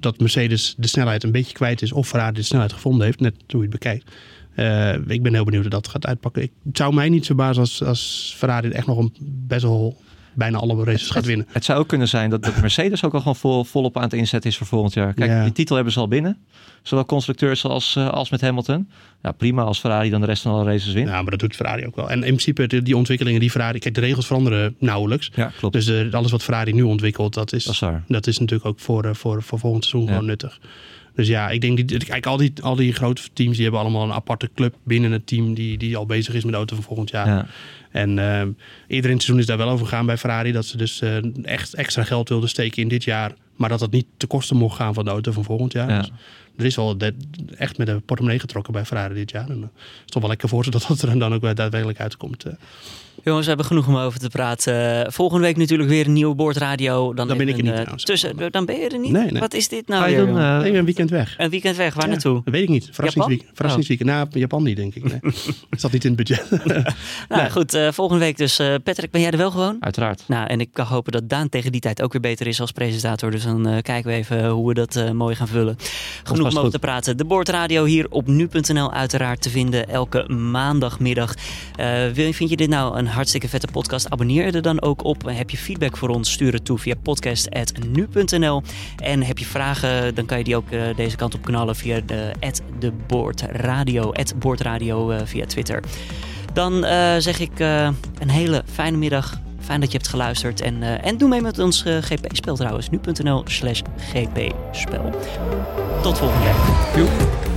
dat Mercedes de snelheid een beetje kwijt is. of Ferrari de snelheid gevonden heeft. Net hoe je het bekijkt. Eh, ik ben heel benieuwd hoe dat gaat uitpakken. Ik, het zou mij niet verbazen als, als Ferrari echt nog een best wel bijna alle races gaat winnen. Het zou ook kunnen zijn dat, dat Mercedes ook al gewoon vol, volop aan het inzetten is voor volgend jaar. Kijk, Ja. die titel hebben ze al binnen. Zowel constructeurs als, eh, als met Hamilton. Ja, prima als Ferrari dan de rest van alle races wint. Ja, maar dat doet Ferrari ook wel. En in principe de- die ontwikkelingen die Ferrari... Kijk, de regels veranderen nauwelijks. Ja, klopt. Dus de, alles wat Ferrari nu ontwikkelt, dat is, dat is waar. Dat is natuurlijk ook voor, eh, voor, voor volgend seizoen Ja. gewoon nuttig. Dus ja, ik denk, die, kijk, al die, al die grote teams die hebben allemaal een aparte club binnen het team die, die al bezig is met de auto van volgend jaar. Ja. En eerder in het seizoen is daar wel over gegaan bij Ferrari, dat ze dus eh, echt extra geld wilden steken in dit jaar, maar dat dat niet te kosten mocht gaan van de auto van volgend jaar. Ja. Dus er is wel de- echt met de portemonnee getrokken bij Ferrari dit jaar. En het is toch wel lekker voor ze dat dat er dan ook wel daadwerkelijk uitkomt. eh. Jongens, we hebben genoeg om over te praten. Eh, volgende week natuurlijk weer een nieuwe boordradio. Dan, Dan ben ik er niet een, eh, trouwens. tussen, dan ben je er niet? Nee, nee. Wat is dit nou Ga je weer, dan, eh, ben een weekend weg. Een weekend weg, waar Ja, naartoe? Dat weet ik niet. Verrassingsweekend. Japan? Verrassingsweekend. Nou, Japan niet, denk ik. Nee. Het zat niet in het budget. Nou goed, eh, volgende week dus. eh, Patrick, ben jij er wel gewoon? Uiteraard. Nou, en ik kan hopen dat Daan tegen die tijd ook weer beter is als presentator. Dus dan eh, kijken we even hoe we dat eh, mooi gaan vullen. Genoeg om over goed. te praten. De Boordradio hier op nu.nl uiteraard te vinden elke maandagmiddag. Wil- vind je dit nou een hartstikke vette podcast? Abonneer je er dan ook op. Heb je feedback voor ons? Stuur het toe via podcast.nu.nl. En heb je vragen, dan kan je die ook eh, deze kant op knallen via de, de Boordradio, Boordradio eh, via Twitter. Dan zeg ik een hele fijne middag. Fijn dat je hebt geluisterd. En, eh, en doe mee met ons eh, GP-spel trouwens. Nu.nl slash GP-spel. Tot volgende week.